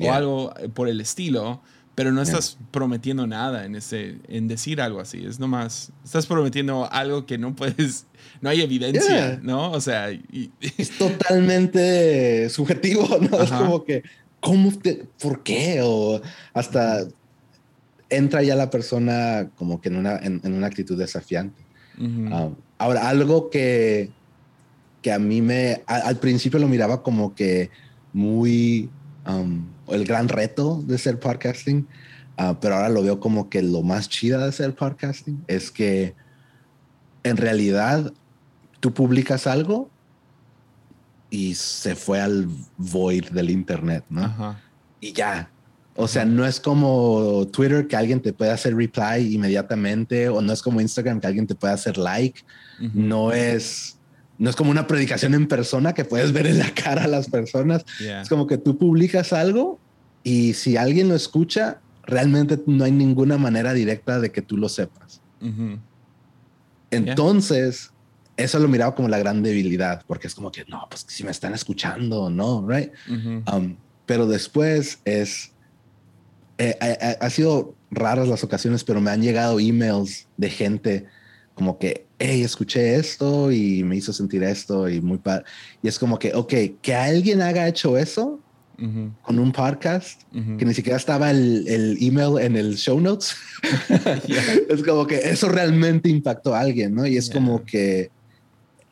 O algo por el estilo. pero no estás prometiendo nada en, ese, en decir algo así. Es nomás, estás prometiendo algo que no puedes, *laughs* no hay evidencia, ¿no? O sea, *laughs* es totalmente subjetivo, *laughs* ¿no? Es como que, ¿cómo te, por qué? O hasta entra ya la persona como que en una, en, una actitud desafiante. Ah, ahora, algo que, que a mí me, al principio lo miraba como que muy um, el gran reto de ser podcasting, uh, pero ahora lo veo como que lo más chida de ser podcasting es que en realidad tú publicas algo y se fue al void del internet, ¿no? Y ya. O sea, no es como Twitter que alguien te puede hacer reply inmediatamente o no es como Instagram que alguien te puede hacer like. No es no es como una predicación en persona que puedes ver en la cara a las personas. Es como que tú publicas algo y si alguien lo escucha, realmente no hay ninguna manera directa de que tú lo sepas. Entonces, eso lo miraba como la gran debilidad, porque es como que no, pues si me están escuchando, no, right? Um, pero después es, eh, ha sido raras las ocasiones, pero me han llegado emails de gente como que, hey, escuché esto y me hizo sentir esto y muy padre. Y es como que, ok, que alguien haga hecho eso con un podcast, que ni siquiera estaba el, el, email en el show notes. *laughs* *laughs* Es como que eso realmente impactó a alguien, ¿no? Y es como que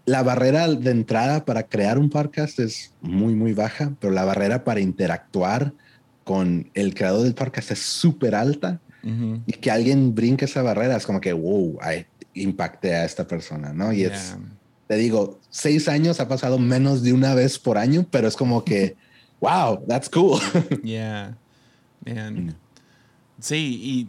la barrera de entrada para crear un podcast es muy, muy baja, pero la barrera para interactuar con el creador del podcast es súper alta. Y que alguien brinque esa barrera es como que, wow, hay impacte a esta persona, ¿no? Y es, te digo, seis años ha pasado menos de una vez por año, pero es como que, wow, that's cool. *laughs* yeah, man. Mm. Sí, y,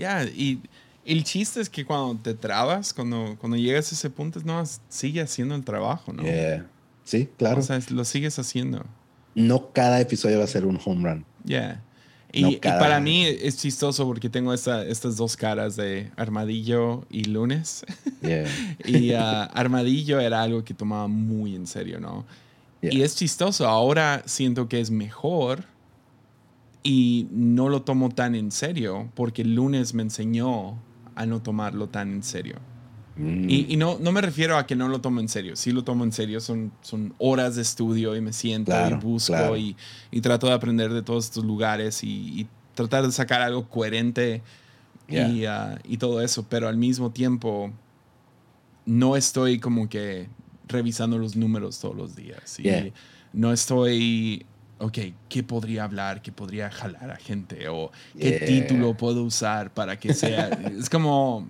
ya, y el chiste es que cuando te trabas, cuando, cuando llegas a ese punto, no, sigue haciendo el trabajo, ¿no? Yeah. Sí, claro. O sea, lo sigues haciendo. No cada episodio va a ser un home run. Yeah. Y, para mí es chistoso porque tengo esta, estas dos caras de Armadillo y Lunes. *laughs* y uh, Armadillo era algo que tomaba muy en serio, ¿no? Y es chistoso. Ahora siento que es mejor y no lo tomo tan en serio porque Lunes me enseñó a no tomarlo tan en serio. Y, no, no me refiero a que no lo tomo en serio. Sí lo tomo en serio. Son, son horas de estudio y me siento y busco y, y, trato de aprender de todos estos lugares y, tratar de sacar algo coherente y, uh, y, todo eso. Pero al mismo tiempo, no estoy como que revisando los números todos los días. Y no estoy ok, ¿qué podría hablar? ¿Qué podría jalar a gente? ¿O qué título puedo usar para que sea? *laughs* es como,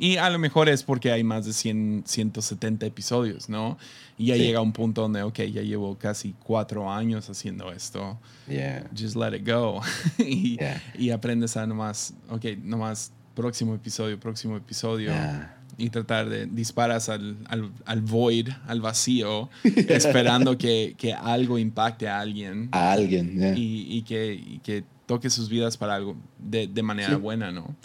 y a lo mejor es porque hay más de 100, 170 episodios, ¿no? Y ya llega un punto donde, ok, ya llevo casi cuatro años haciendo esto. Yeah. Just let it go. *laughs* y, y, aprendes a nomás, ok, nomás próximo episodio, próximo episodio. Y tratar de disparas al, al, al void, al vacío, *laughs* esperando que, que, algo impacte a alguien. A alguien, y, y, que, y que toque sus vidas para algo de, de manera buena, ¿no?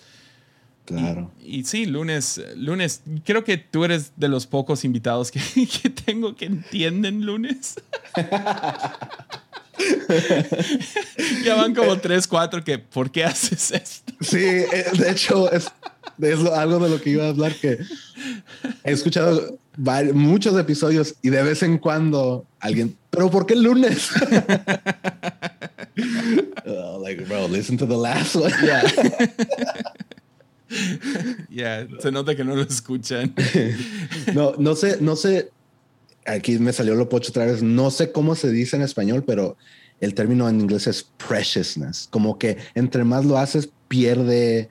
Claro. Y, sí, lunes, lunes, creo que tú eres de los pocos invitados que, *laughs* que tengo que entienden lunes. *laughs* ya van como tres, cuatro que, ¿por qué haces esto? Sí, eh, de hecho, es, algo de lo que iba a hablar que he escuchado muchos episodios y de vez en cuando alguien, pero ¿por qué el lunes? *laughs* Oh, like, bro, listen to the last one. Yeah. *laughs* Ya, se nota que no lo escuchan. *laughs* no, no sé, no sé. Aquí me salió lo pocho otra vez. No sé cómo se dice en español, pero el término en inglés es preciousness. Como que entre más lo haces, pierde.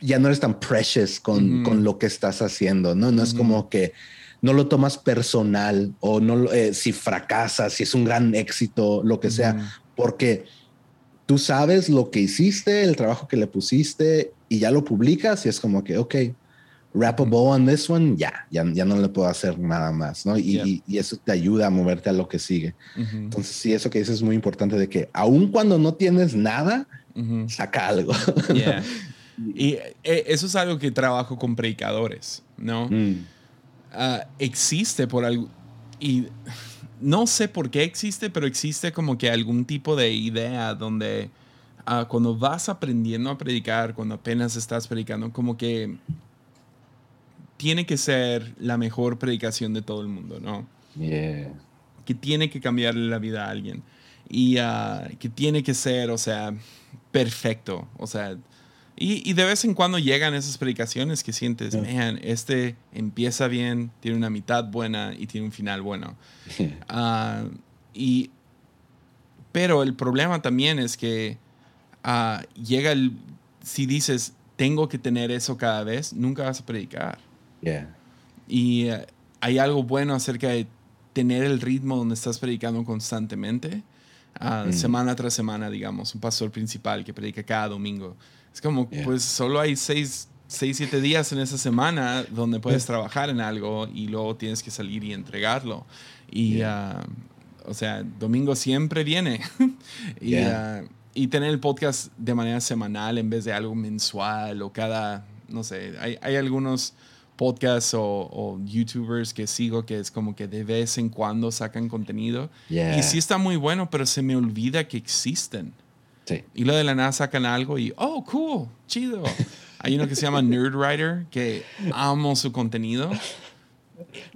Ya no eres tan precious con, con lo que estás haciendo, ¿no? No es como que no lo tomas personal o no eh, si fracasas, si es un gran éxito, lo que sea, porque tú sabes lo que hiciste, el trabajo que le pusiste y ya lo publicas y es como que, ok, wrap a bow on this one, ya, ya, ya no le puedo hacer nada más, ¿no? Y, y, eso te ayuda a moverte a lo que sigue. Entonces, sí, eso que dices es muy importante de que aun cuando no tienes nada, saca algo. *laughs* Y eh, eso es algo que trabajo con predicadores, ¿no? Mm. Ah, existe por algo, y no sé por qué existe, pero existe como que algún tipo de idea donde ah, cuando vas aprendiendo a predicar, cuando apenas estás predicando, como que tiene que ser la mejor predicación de todo el mundo, ¿no? Que tiene que cambiarle la vida a alguien. Y ah, que tiene que ser, o sea, perfecto. O sea, y, de vez en cuando llegan esas predicaciones que sientes, man, este empieza bien, tiene una mitad buena y tiene un final bueno. Ah, y, pero el problema también es que uh, llega el, si dices, tengo que tener eso cada vez, nunca vas a predicar. Y eh, hay algo bueno acerca de tener el ritmo donde estás predicando constantemente, mm. semana tras semana, digamos, un pastor principal que predica cada domingo. Es como, pues solo hay seis, seis, siete días en esa semana donde puedes trabajar en algo y luego tienes que salir y entregarlo. Y, ah, o sea, domingo siempre viene. *laughs* y, ah, y, tener el podcast de manera semanal en vez de algo mensual o cada, no sé, hay, hay algunos podcasts o, youtubers que sigo que es como que de vez en cuando sacan contenido. Y sí está muy bueno, pero se me olvida que existen. Y lo de la nada sacan algo y, oh, cool, chido. Hay uno que se llama Nerdwriter, que amo su contenido.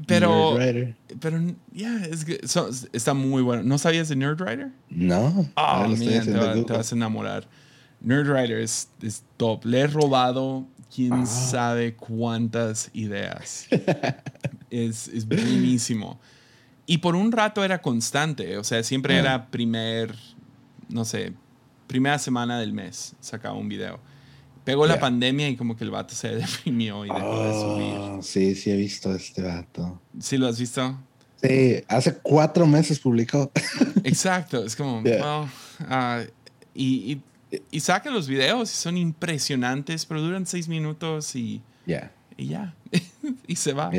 Pero, pero, ya, está muy bueno. ¿No sabías de Nerdwriter? No. Oh, mira, te, vas a enamorar. Nerdwriter es, es top. Le he robado quién sabe cuántas ideas. *laughs* es, es buenísimo. Y por un rato era constante, o sea, siempre ah. era primer, no sé, primera semana del mes sacaba un video. Pegó la pandemia y como que el vato se *laughs* deprimió y dejó de subir. Oh, sí, sí he visto a este vato. ¿Sí lo has visto? Sí, hace cuatro meses publicó. *laughs* Exacto, es como, well, ah, y, y, saca los videos y son impresionantes, pero duran seis minutos y, y ya, *laughs* y se va.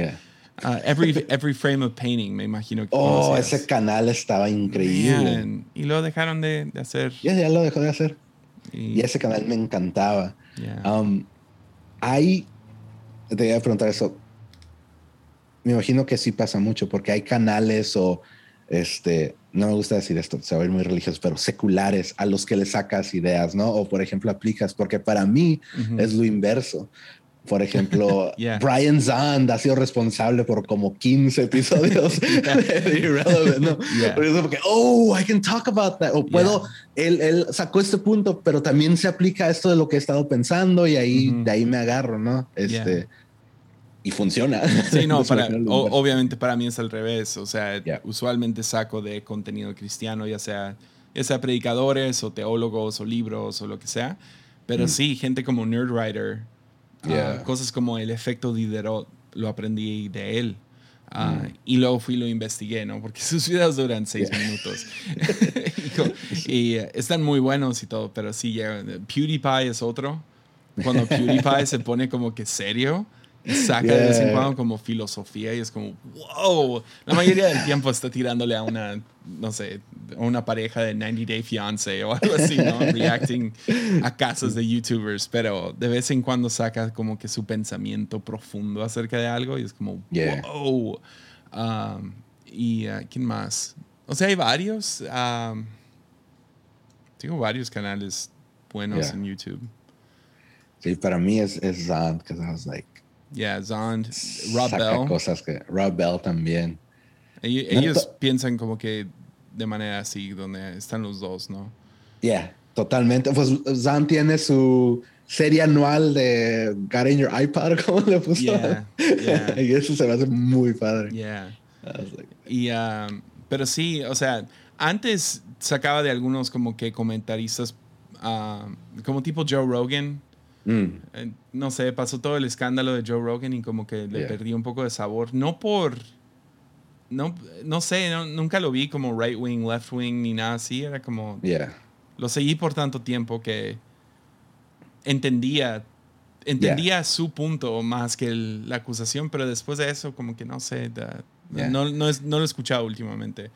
Uh, every, every frame of painting, me imagino que. Oh, ese canal estaba increíble. y lo dejaron de, de hacer. Ya, ya lo dejó de hacer. Y, ese canal me encantaba. Um, hay. Te voy a preguntar eso. Me imagino que sí pasa mucho porque hay canales o. Este, no me gusta decir esto, se va a ir muy religioso, pero seculares a los que le sacas ideas, ¿no? O por ejemplo aplicas, porque para mí es lo inverso. Por ejemplo, *laughs* Brian Zand ha sido responsable por como 15 episodios *laughs* *laughs* de Irrelevant, ¿no? Por eso porque, oh, I can talk about that. O puedo, él, él, sacó este punto, pero también se aplica a esto de lo que he estado pensando y ahí, de ahí me agarro, ¿no? Este, Y funciona. Sí, no, para, obviamente para mí es al revés. O sea, usualmente saco de contenido cristiano, ya sea, ya sea predicadores o teólogos o libros o lo que sea. Pero mm. sí, gente como Nerdwriter Ah, cosas como el efecto Diderot lo aprendí de él. Ah, mm. Y luego fui y lo investigué, ¿no? Porque *laughs* sus videos duran seis minutos. *laughs* *laughs* y, eh, están muy buenos y todo, pero sí, PewDiePie es otro. Cuando PewDiePie se pone como que serio, saca de vez en cuando como filosofía y es como, wow. La mayoría del tiempo está tirándole a una, no sé, una pareja de 90 Day Fiance o algo así, ¿no? *laughs* Reacting a casos de YouTubers, pero de vez en cuando saca como que su pensamiento profundo acerca de algo y es como, wow. Um, y uh, ¿quién más? O sea, hay varios. Um, tengo varios canales buenos en YouTube. Sí, para mí es, es Zand, because I was like, Yeah, Zond, Rob Bell. cosas que Rob Bell también. Ellos, piensan como que de manera así, donde están los dos, ¿no? Yeah, totalmente. Pues Zond tiene su serie anual de Got in Your iPad, *laughs* como le puso. Yeah, *laughs* y eso se me hace muy padre. Yeah. y, um, pero sí, o sea, antes sacaba de algunos como que comentaristas, um, como tipo Joe Rogan, Mm. Eh, no sé, pasó todo el escándalo de Joe Rogan y como que le perdí un poco de sabor. No por. No, no sé, nunca lo vi como right wing, left wing ni nada así. Era como. Lo seguí por tanto tiempo que entendía. Entendía su punto más que la acusación, pero después de eso, como que no sé. no, no, no lo he escuchado últimamente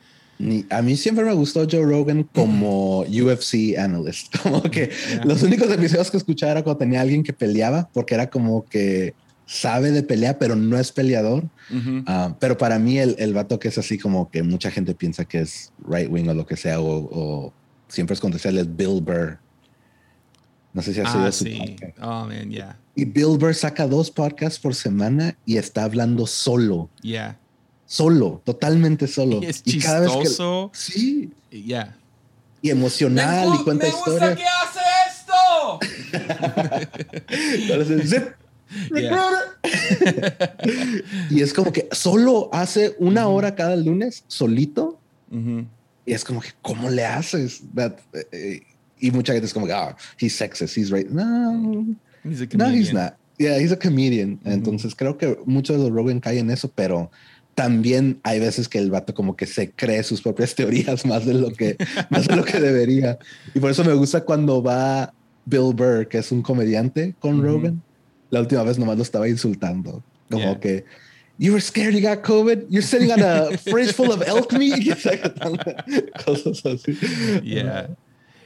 a mí siempre me gustó Joe Rogan como UFC analyst. *laughs* Como que los únicos episodios que escuchaba era cuando tenía alguien que peleaba, porque era como que sabe de pelea, pero no es peleador. Ah, pero para mí el, el vato que es así como que mucha gente piensa que es right wing o lo que sea, o, siempre es contestarle es Bill Burr. No sé si has ah, su sí. Oh, man, yeah. Y Bill Burr saca dos podcasts por semana y está hablando solo. Yeah. Solo, totalmente solo. *laughs* Y es chistoso. sí. Yeah. Y emocional y cuenta me historias. que hace esto! *laughs* zip. *laughs* *laughs* y es como que solo hace una hora cada lunes, solito. Y es como que, ¿cómo le haces? Eh, y mucha gente es como, ah, he's sexist, he's right. No, he's a comedian. no, he's not. Yeah, he's a comedian. Entonces creo que muchos de los Rogan caen en eso, pero también hay veces que el vato como que se cree sus propias *laughs* teorías más de lo que, más de lo que debería. Y por eso me gusta cuando va Bill Burr, que es un comediante con Rogan. La última vez nomás lo estaba insultando. Como que, you were scared you got COVID. You're sitting on a fridge full of elk meat. *laughs* Cosas así. Yeah.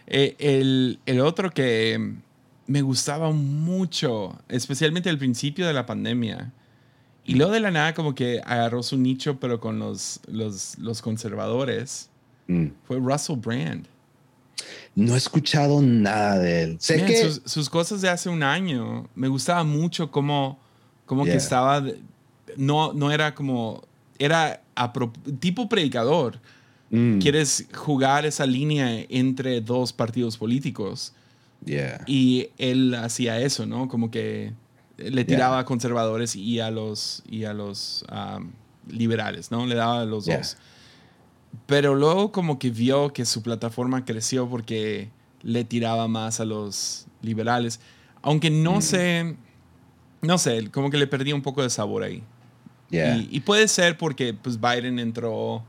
Eh, el, el, otro que me gustaba mucho, especialmente al principio de la pandemia, y luego de la nada como que agarró su nicho, pero con los, los, los conservadores, mm. fue Russell Brand. No he escuchado nada de él. Sé que sus, cosas de hace un año, me gustaba mucho como, como que estaba, no, no era como, era tipo predicador, Mm. Quieres jugar esa línea entre dos partidos políticos. Y él hacía eso, ¿no? Como que le tiraba a conservadores y a los, y a los um, liberales, ¿no? Le daba a los dos. Pero luego como que vio que su plataforma creció porque le tiraba más a los liberales. Aunque no mm. sé, no sé, como que le perdía un poco de sabor ahí. Y, y, puede ser porque pues Biden entró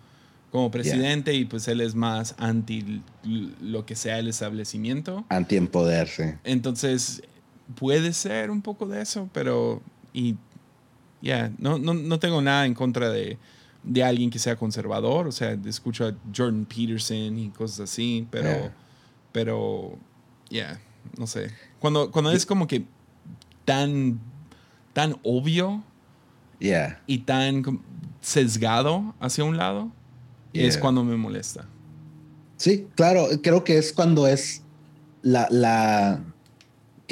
como presidente y pues él es más anti lo que sea el establecimiento. Anti en poder, sí. Entonces, puede ser un poco de eso, pero y ya, no, no, no, tengo nada en contra de, de, alguien que sea conservador, o sea, escucho a Jordan Peterson y cosas así, pero, pero, ya, no sé. Cuando, cuando es como que tan, tan obvio yeah. y tan sesgado hacia un lado, es cuando me molesta. Sí, claro, creo que es cuando es la, la,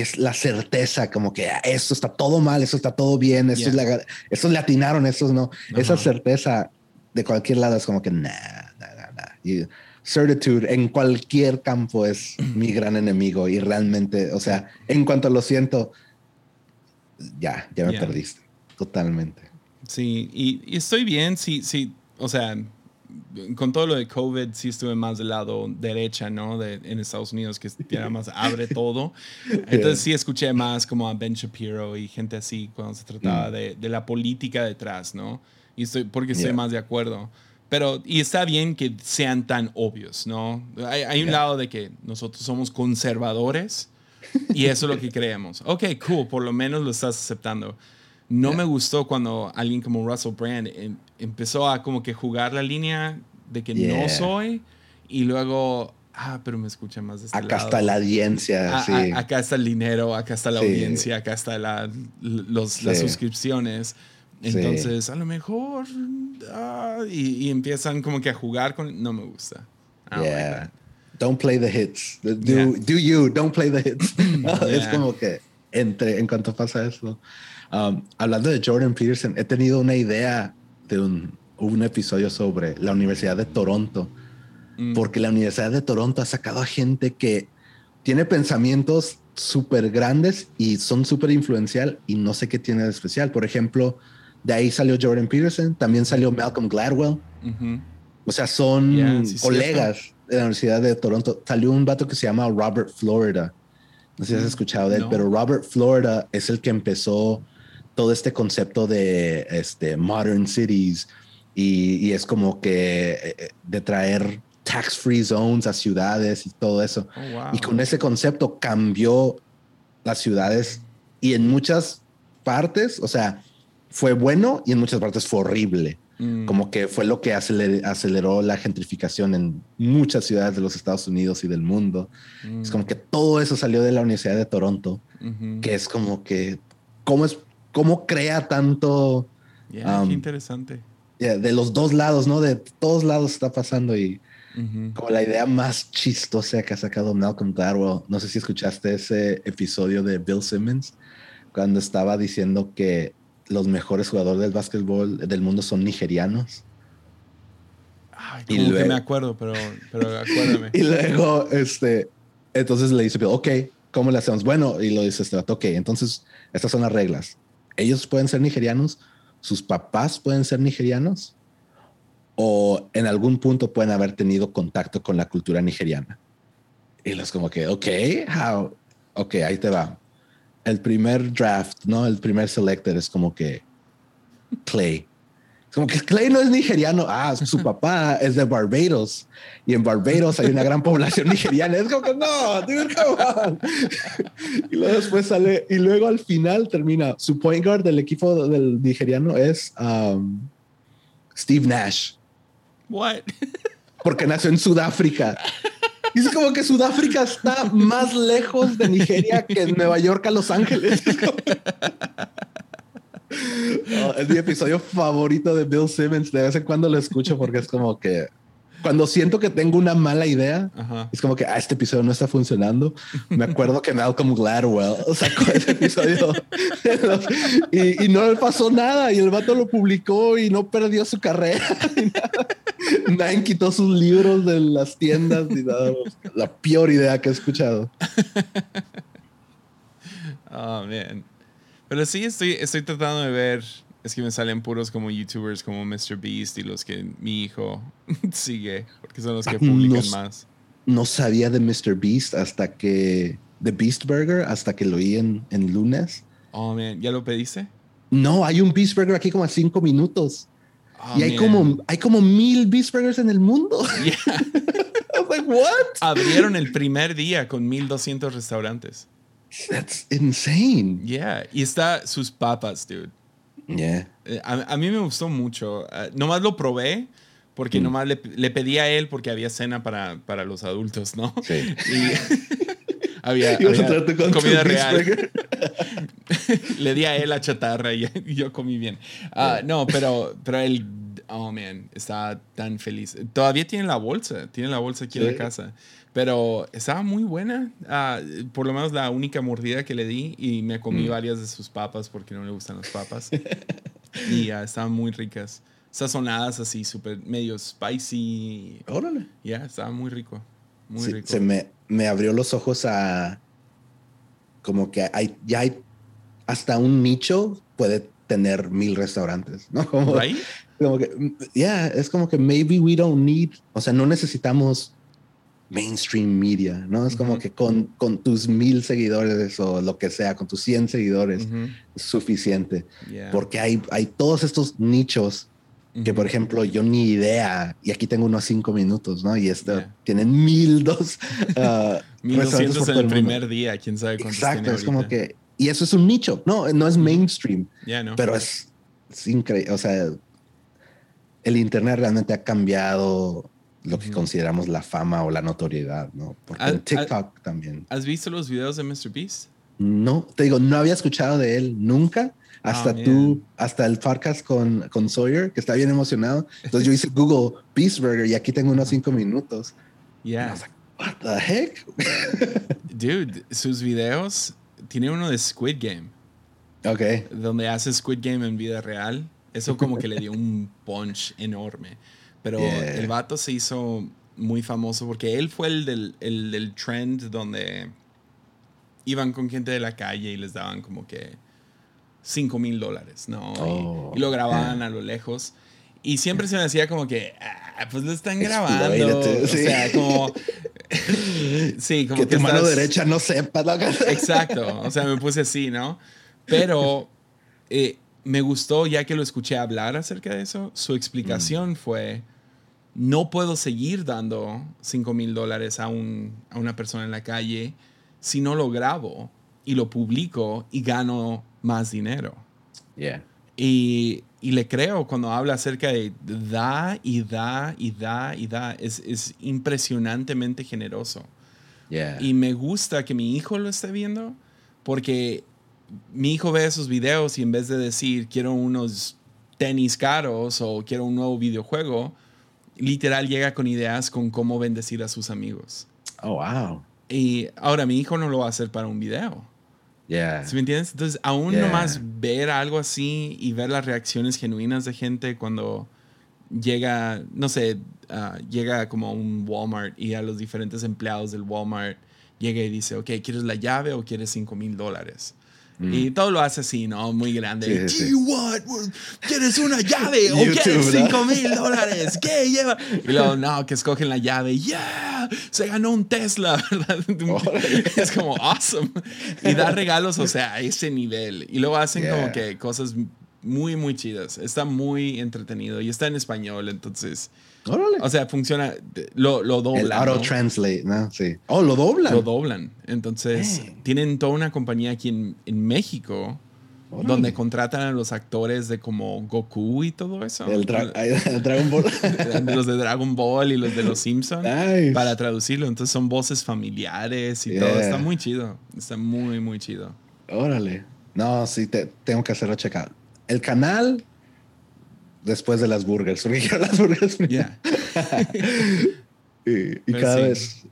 es la certeza, como que ah, esto está todo mal, esto está todo bien, esto es la, estos le atinaron, estos no. Esa certeza de cualquier lado es como que nada, nada, nada. Y certitude en cualquier campo es *clears throat* mi gran enemigo y realmente, o sea, en cuanto lo siento, ya, ya me perdiste, totalmente. Sí, y, y estoy bien, sí, sí, o sea, con todo lo de COVID, sí estuve más del lado derecha, ¿no? De, en Estados Unidos, que ya más abre *laughs* todo. Entonces sí escuché más como a Ben Shapiro y gente así cuando se trataba mm. de, de, la política detrás, ¿no? Y estoy, porque estoy más de acuerdo. Pero, y está bien que sean tan obvios, ¿no? Hay, hay un lado de que nosotros somos conservadores y eso es lo que creemos. Ok, cool, por lo menos lo estás aceptando. No me gustó cuando alguien como Russell Brand em, empezó a como que jugar la línea de que no soy y luego, ah, pero me escucha más de este Acá está la audiencia, sí. acá está el dinero, acá está la audiencia, acá está la, los, las suscripciones. Entonces, a lo mejor, ah, y, empiezan como que a jugar con, no me gusta. yeah. Don't play the hits. Do, do you, don't play the hits. *clears throat* *laughs* Es como que entre, en cuanto pasa eso. Um, hablando de Jordan Peterson, he tenido una idea de un, un episodio sobre la Universidad de Toronto, mm. porque la Universidad de Toronto ha sacado a gente que tiene pensamientos súper grandes y son súper influencial y no sé qué tiene de especial. Por ejemplo, de ahí salió Jordan Peterson, también salió Malcolm Gladwell. O sea, son colegas de la Universidad de Toronto. Salió un vato que se llama Robert Florida. No sé si has mm, escuchado de él, pero Robert Florida es el que empezó todo este concepto de este, modern cities y, es como que eh, de traer tax free zones a ciudades y todo eso. Oh, y con ese concepto cambió las ciudades y en muchas partes, o sea, fue bueno y en muchas partes fue horrible. Mm. Como que fue lo que aceleró, la gentrificación en muchas ciudades de los Estados Unidos y del mundo. Es como mm. que todo eso salió de la Universidad de Toronto, que es como que, ¿cómo es cómo crea tanto. Yeah, qué um, interesante. de los dos lados, ¿no? De todos lados está pasando y como la idea más chistosa que ha sacado Malcolm Gladwell. No sé si escuchaste ese episodio de Bill Simmons cuando estaba diciendo que los mejores jugadores del básquetbol del mundo son nigerianos. Ay, y luego, que me acuerdo, pero, pero acuérdame. *laughs* y luego, este, entonces le dice, ok, ¿cómo le hacemos? Bueno, y lo dice este ok, entonces estas son las reglas. Ellos pueden ser nigerianos, sus papás pueden ser nigerianos, o en algún punto pueden haber tenido contacto con la cultura nigeriana. Y los como que, ok, how? Ok, ahí te va. El primer draft, ¿no? El primer selector es como que Clay. Como que Clay no es nigeriano. Ah, *laughs* su papá es de Barbados. Y en Barbados hay una gran población nigeriana. Es como que no, dude, come on. *laughs* y luego después sale, y luego al final termina. Su point guard del equipo del nigeriano es um, Steve Nash. What? Porque nació en Sudáfrica. Y es como que Sudáfrica está más lejos de Nigeria que Nueva York a Los Ángeles. *laughs* es mi episodio favorito de Bill Simmons. De vez en cuando lo escucho porque es como que cuando siento que tengo una mala idea, es como que ah, este episodio no está funcionando. Me acuerdo que Malcolm Gladwell sacó ese episodio y, no le pasó nada y el vato lo publicó y no perdió su carrera. *laughs* Nadie quitó sus libros de las tiendas y nada. La peor idea que he escuchado. Oh, man. Pero sí, estoy, estoy tratando de ver es que me salen puros como youtubers como Mr. Beast y los que mi hijo *laughs* sigue, porque son los que publican más. No sabía de Mr. Beast hasta que. de Beast Burger hasta que lo oí en, en lunes. Oh, man, ¿ya lo pediste? No, hay un Beast Burger aquí como a cinco minutos. Oh, y hay como, hay como mil Beast Burgers en el mundo. Yeah. *laughs* *laughs* I was like, what? Abrieron el primer día con 1200 restaurantes. That's insane. Yeah. Y está sus papas, dude. Yeah. Eh, a, mí me gustó mucho. Uh, nomás lo probé porque mm. nomás le, le, pedí a él porque había cena para, para los adultos, ¿no? Sí. Y *laughs* había, *laughs* comida real. *laughs* le di a él la chatarra y, yo comí bien. Uh, no, pero, pero él, oh man, está tan feliz. Todavía tiene la bolsa, tiene la bolsa aquí en la casa. Pero estaba muy buena. Ah, por lo menos la única mordida que le di y me comí mm. varias de sus papas porque no le gustan las papas. *laughs* y estaban muy ricas. Sazonadas así, súper medio spicy. Órale. Ya, estaba muy rico. Muy rico. Se me, me abrió los ojos a como que hay, ya hay hasta un nicho puede tener mil restaurantes, ¿no? *laughs* Como, como que, ya, es como que maybe we don't need, o sea, no necesitamos mainstream media, ¿no? Es como que con, con, tus mil seguidores o lo que sea, con tus 100 seguidores, es suficiente. Porque hay, hay todos estos nichos que, por ejemplo, yo ni idea, y aquí tengo unos cinco minutos, ¿no? Y esto tienen mil dos. Uh, *laughs* mil doscientos en el primer día, quién sabe cuántos Exacto, es como que. Y eso es un nicho, no, no es mainstream, pero es, es increíble. O sea, el Internet realmente ha cambiado lo que consideramos la fama o la notoriedad, ¿no? Porque en TikTok también. ¿Has visto los videos de Mr. Beast? No, te digo, no había escuchado de él nunca. Hasta ah, tú, hasta el podcast con, con Sawyer, que está bien emocionado. Entonces yo hice Google Beast Burger y aquí tengo unos cinco minutos. Yeah. Like, What the heck? *laughs* Dude, sus videos, tiene uno de Squid Game. Ok. Donde hace Squid Game en vida real. Eso como que le dio un *laughs* punch enorme. Pero el vato se hizo muy famoso porque él fue el del, el del trend donde iban con gente de la calle y les daban como que 5 mil dólares, ¿no? y, lo oh, grababan a lo lejos. Y siempre se me decía como que, ah, pues lo están grabando. O sea, como... *laughs* sí, como que, que tu mano derecha no sepa. *laughs* Exacto. O sea, me puse así, ¿no? Pero eh, me gustó, ya que lo escuché hablar acerca de eso, su explicación mm. fue no puedo seguir dando 5 mil dólares a, una persona en la calle si no lo grabo y lo publico y gano más dinero. Y, le creo cuando habla acerca de da y da y da y da. Es, impresionantemente generoso. Y me gusta que mi hijo lo esté viendo porque mi hijo ve esos videos y en vez de decir quiero unos tenis caros o quiero un nuevo videojuego, literal llega con ideas con cómo bendecir a sus amigos. Oh, wow. Y ahora mi hijo no lo va a hacer para un video. Yeah. ¿Sí me entiendes? Entonces, aún nomás ver algo así y ver las reacciones genuinas de gente cuando llega, no sé, ah, llega como a un Walmart y a los diferentes empleados del Walmart llega y dice, ok, ¿quieres la llave o quieres 5 mil dólares? Y todo lo hace así, ¿no? Muy grande. Sí, ¿Quieres una llave o quieres 5 mil dólares? ¿Qué lleva? Y luego, *laughs* no, que escogen la llave. ¡Yeah! Se ganó un Tesla, *laughs* ¿verdad? es como awesome. Y da regalos, o sea, a ese nivel. Y luego hacen como que cosas muy, muy chidas. Está muy entretenido y está en español, entonces. O sea, funciona, lo, lo doblan. El auto translate, ¿no? Sí. Oh, lo doblan. Lo doblan. Entonces, tienen toda una compañía aquí en, en México donde contratan a los actores de como Goku y todo eso. El, *laughs* Dragon Ball. *laughs* de los de Dragon Ball y los de los Simpsons. Para traducirlo. Entonces, son voces familiares y todo. Está muy chido. Está muy, muy chido. Órale. No, sí, te, tengo que hacerlo checar. El canal después de las burgers, porque quiero las burgers. *laughs* y, cada vez,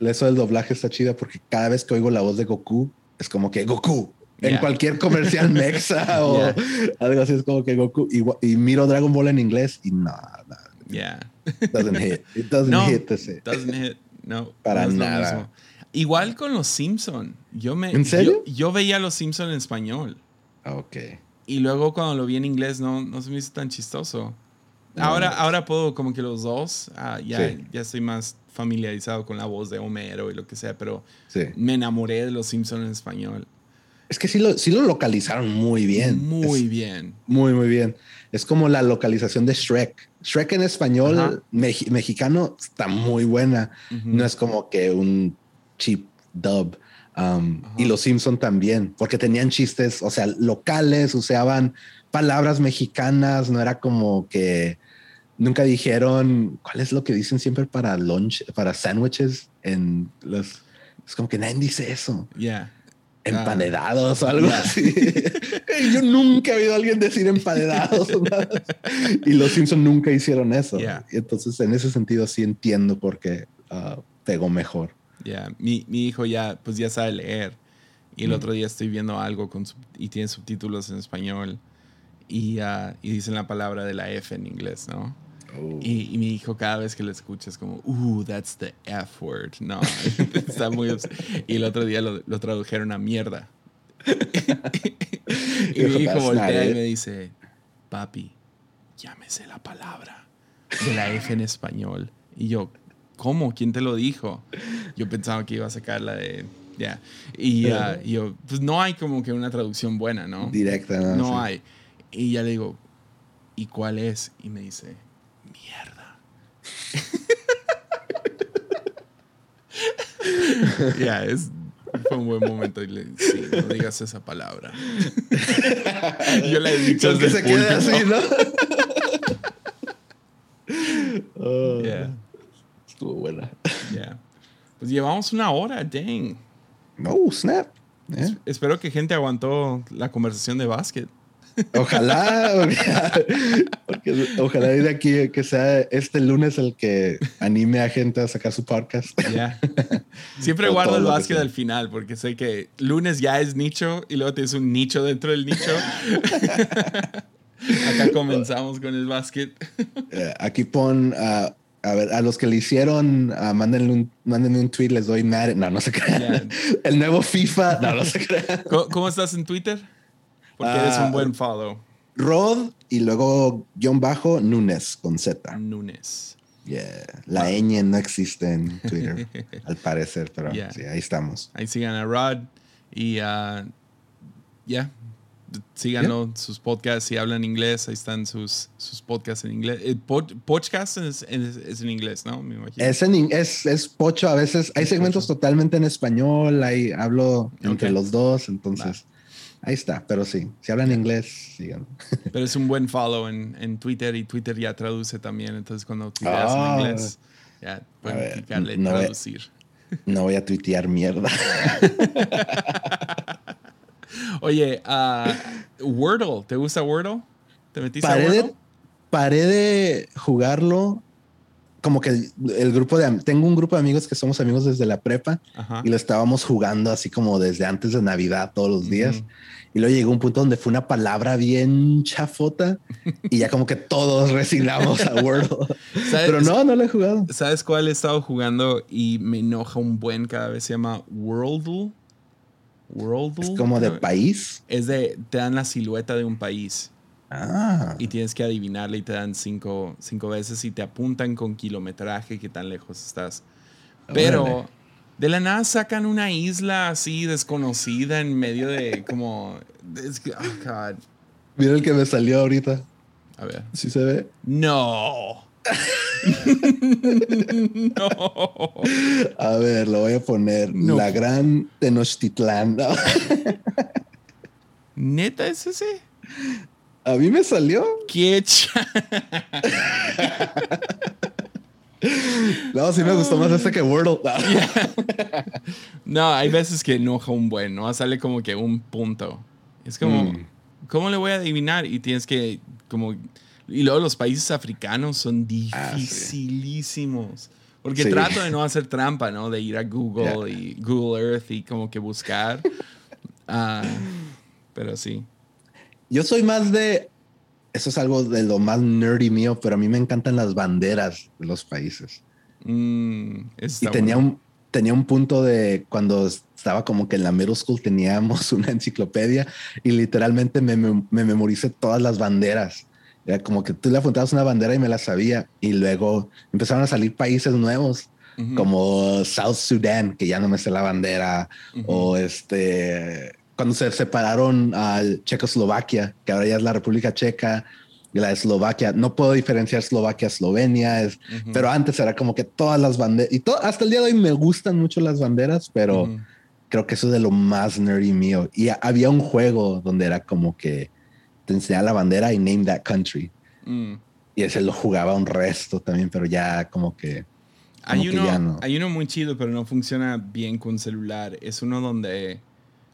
eso del doblaje está chida porque cada vez que oigo la voz de Goku, es como que Goku. En cualquier comercial mexa *laughs* o algo así, es como que Goku. Y, miro Dragon Ball en inglés y nada. No, yeah. Doesn't hit. It *laughs* doesn't no, hit Doesn't hit. No. Para nada. Igual con los Simpson. Yo me, ¿En serio? Yo, yo veía los Simpson en español. Ok. Y luego cuando lo vi en inglés no, no se me hizo tan chistoso. Ahora, ahora puedo como que los dos, ah, ya, ya estoy más familiarizado con la voz de Homero y lo que sea, pero me enamoré de los Simpsons en español. Es que sí lo, sí lo localizaron muy bien. Muy bien. Muy, muy bien. Es como la localización de Shrek. Shrek en español mexicano está muy buena. No es como que un cheap dub. Um, y los Simpson también, porque tenían chistes, o sea, locales, usaban palabras mexicanas, no era como que nunca dijeron cuál es lo que dicen siempre para lunch, para sándwiches en los. Es como que nadie dice eso. Ya. Empanedados o algo así. *laughs* Yo nunca he oído a alguien decir empanedados. y los Simpson nunca hicieron eso. Y entonces, en ese sentido, sí entiendo por qué uh, pegó mejor. Ya, mi, mi, hijo ya, pues ya sabe leer. Y el mm. otro día estoy viendo algo con y tiene subtítulos en español y, uh, y dicen la palabra de la F en inglés, ¿no? Oh. Y, y, mi hijo cada vez que lo escucha es como, uh, that's the F word. No, *laughs* está muy... Y el otro día lo, lo tradujeron a mierda. *laughs* y mi hijo voltea y me dice, papi, llámese la palabra de la F en español. Y yo, ¿cómo? ¿Quién te lo dijo? Yo pensaba que iba a sacar la de... Ya. Y, uh, yo, pues no hay como que una traducción buena, ¿no? Directa. No, no hay. Y ya le digo, ¿y cuál es? Y me dice, mierda. *laughs* ya, es, fue un buen momento y le sí, no digas esa palabra. *laughs* Yo le he dicho que se quede así, ¿no? *laughs* oh. Estuvo buena. *laughs* Yeah. Pues llevamos una hora, dang. Oh, snap. espero que gente aguantó la conversación de básquet. Ojalá, *laughs* ojalá de aquí que sea este lunes el que anime a gente a sacar su podcast. Yeah. *laughs* Siempre guardo el básquet al final porque sé que lunes ya es nicho y luego tienes un nicho dentro del nicho. Acá comenzamos con el básquet. Eh, aquí pon uh, a ver, a los que le hicieron, uh, mándenle, un, un tweet, les doy Madden. No, no se crean. *laughs* El nuevo FIFA. *laughs* No, no se crean. *laughs* ¿Cómo, estás en Twitter? Porque eres un ah, buen follow. Rod y luego guion bajo Nunes con Z. Nunes. Yeah. La ñ no existe en Twitter, al parecer, pero sí, ahí estamos. Ahí sigan a Rod y uh, ya, síganlo, sus podcasts, si hablan inglés, ahí están sus, sus podcasts en inglés. El podcast es, en inglés, ¿no? Me imagino. Es, en, es, es pocho, a veces hay segmentos totalmente en español, ahí hablo entre los dos, entonces ahí está, pero sí, si hablan inglés, síganlo. *laughs* Pero es un buen follow en, en, Twitter y Twitter ya traduce también, entonces cuando tuiteas en ah. inglés, ya pueden clicarle no traducir. no voy a tuitear mierda. *laughs* Oye, uh, Wordle, ¿te gusta Wordle? ¿Te metiste paré a Wordle? De, paré de jugarlo como que el, grupo de tengo un grupo de amigos que somos amigos desde la prepa y lo estábamos jugando así como desde antes de Navidad todos los días. Y luego llegó un punto donde fue una palabra bien chafota y ya como que todos resignamos a Wordle. *laughs* Pero no, no lo he jugado. ¿Sabes cuál he estado jugando y me enoja un buen cada vez? Se llama Worldle. Worldle. Es como de país. Es de, te dan la silueta de un país. Ah. Y tienes que adivinarle y te dan cinco, cinco veces y te apuntan con kilometraje que tan lejos estás. Pero de la nada sacan una isla así desconocida en medio de como... oh Mira el que me salió ahorita. A ver. ¿Sí se ve? No. *laughs* no. A ver, lo voy a poner. La gran Tenochtitlán. *laughs* ¿Neta es ese? A mí me salió. ¡Qué *laughs* No, sí me gustó más este que Wordle. No. hay veces que enoja un buen, ¿no? Sale como que un punto. Es como, mm. ¿cómo le voy a adivinar? Y tienes que, como, y luego los países africanos son ah, dificilísimos. Porque trato de no hacer trampa, ¿no? De ir a Google y Google Earth y como que buscar. *laughs* Ah, pero sí. Yo soy más de. Eso es algo de lo más nerdy mío, pero a mí me encantan las banderas de los países. Mm, y tenía un, tenía un punto de cuando estaba como que en la middle school teníamos *laughs* una enciclopedia y literalmente me, me, memoricé todas las banderas. Era como que tú le apuntabas una bandera y me la sabía. Y luego empezaron a salir países nuevos como South Sudan, que ya no me sé la bandera, o este cuando se separaron a Checoslovaquia, que ahora ya es la República Checa, y la Eslovaquia, no puedo diferenciar Eslovaquia, Eslovenia, es, pero antes era como que todas las banderas, y hasta el día de hoy me gustan mucho las banderas, pero creo que eso es de lo más nerdy mío. Y había un juego donde era como que te enseñaba la bandera y name that country. Mm. Y ese lo jugaba un resto también, pero ya como que... hay, uno, hay uno muy chido, pero no funciona bien con celular. Es uno donde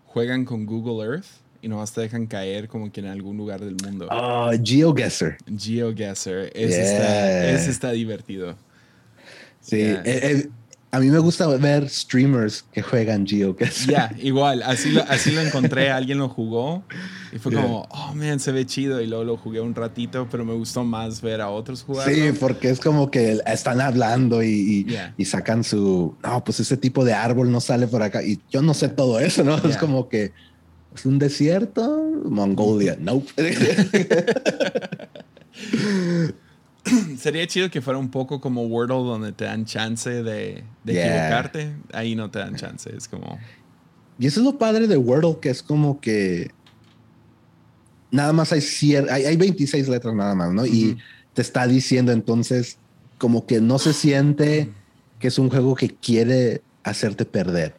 juegan con Google Earth y nomás te dejan caer como que en algún lugar del mundo. Ah, GeoGuessr. GeoGuessr. Ese, está, divertido. Sí. Eh, eh, a mí me gusta ver streamers que juegan GeoGuessr. Ya, *laughs* igual. Así lo, así lo encontré. Alguien lo jugó y fue como, oh, man, se ve chido. Y luego lo jugué un ratito, pero me gustó más ver a otros jugar. Sí, porque es como que están hablando y, y, sacan su, no, pues ese tipo de árbol no sale por acá. Y yo no sé todo eso, ¿no? Es como que es un desierto, Mongolia, nope. *laughs* *laughs* Sería chido que fuera un poco como Wordle donde te dan chance de, equivocarte. Ahí no te dan chance. Es como. Y eso es lo padre de Wordle, que es como que nada más hay, hay, hay 26 letras nada más, ¿no? Y te está diciendo entonces como que no se siente que es un juego que quiere hacerte perder.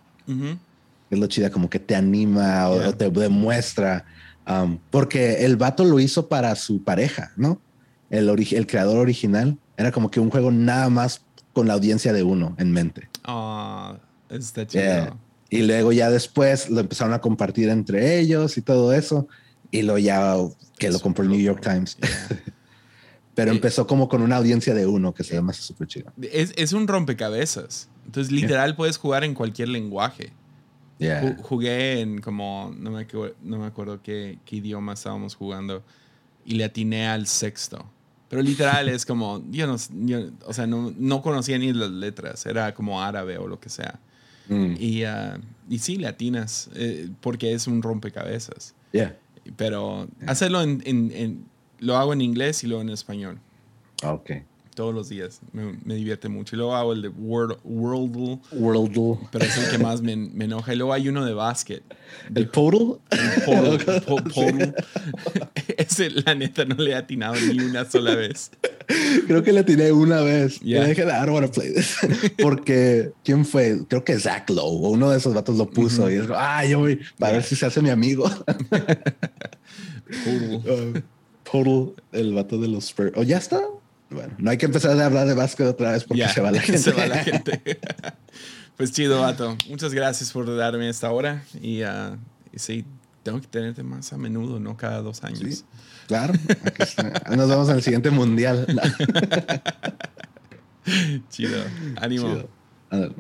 Es lo chida, como que te anima o, te demuestra. Um, porque el vato lo hizo para su pareja, ¿no? El, el creador original, era como que un juego nada más con la audiencia de uno en mente. Ah, está chido. Y luego ya después lo empezaron a compartir entre ellos y todo eso. Y lo ya que lo compró el New York Times. *laughs* Pero eh, empezó como con una audiencia de uno que se llama súper chido. Es, es, un rompecabezas. Entonces, literal, puedes jugar en cualquier lenguaje. Jugué en como, no me, no me acuerdo qué, qué idioma estábamos jugando. Y le atiné al sexto. Pero literal es como, yo no, o sea, no, no, conocía ni las letras, era como árabe o lo que sea. Mm. Y, uh, y sí, latinas, eh, porque es un rompecabezas. Yeah. Pero hacerlo en, en, lo hago en inglés y luego en español. Ok todos los días. Me, divierte mucho. Y luego hago el de World, Worldle. Worldle. Pero es el que más me, enoja. Y luego hay uno de básquet. ¿El Podle? El *laughs* *laughs* Ese, la neta, no le he atinado ni una sola vez. Creo que le atiné una vez. Y dije, I don't want to play this. *laughs* Porque, ¿quién fue? Creo que Zach Lowe. Uno de esos vatos lo puso. Y es ah, yo voy para ver si se hace mi amigo. Podle. Uh, el vato de los Spurs. ¿O ya está? Bueno, no hay que empezar a hablar de básquet otra vez porque *laughs* se va la gente. Se va la gente. *laughs* pues chido, vato. Muchas gracias por darme esta hora. Y, uh, y, sí, tengo que tenerte más a menudo, no cada dos años. Sí, claro. Nos vemos en el siguiente mundial. *laughs* Chido. Ánimo. Chido.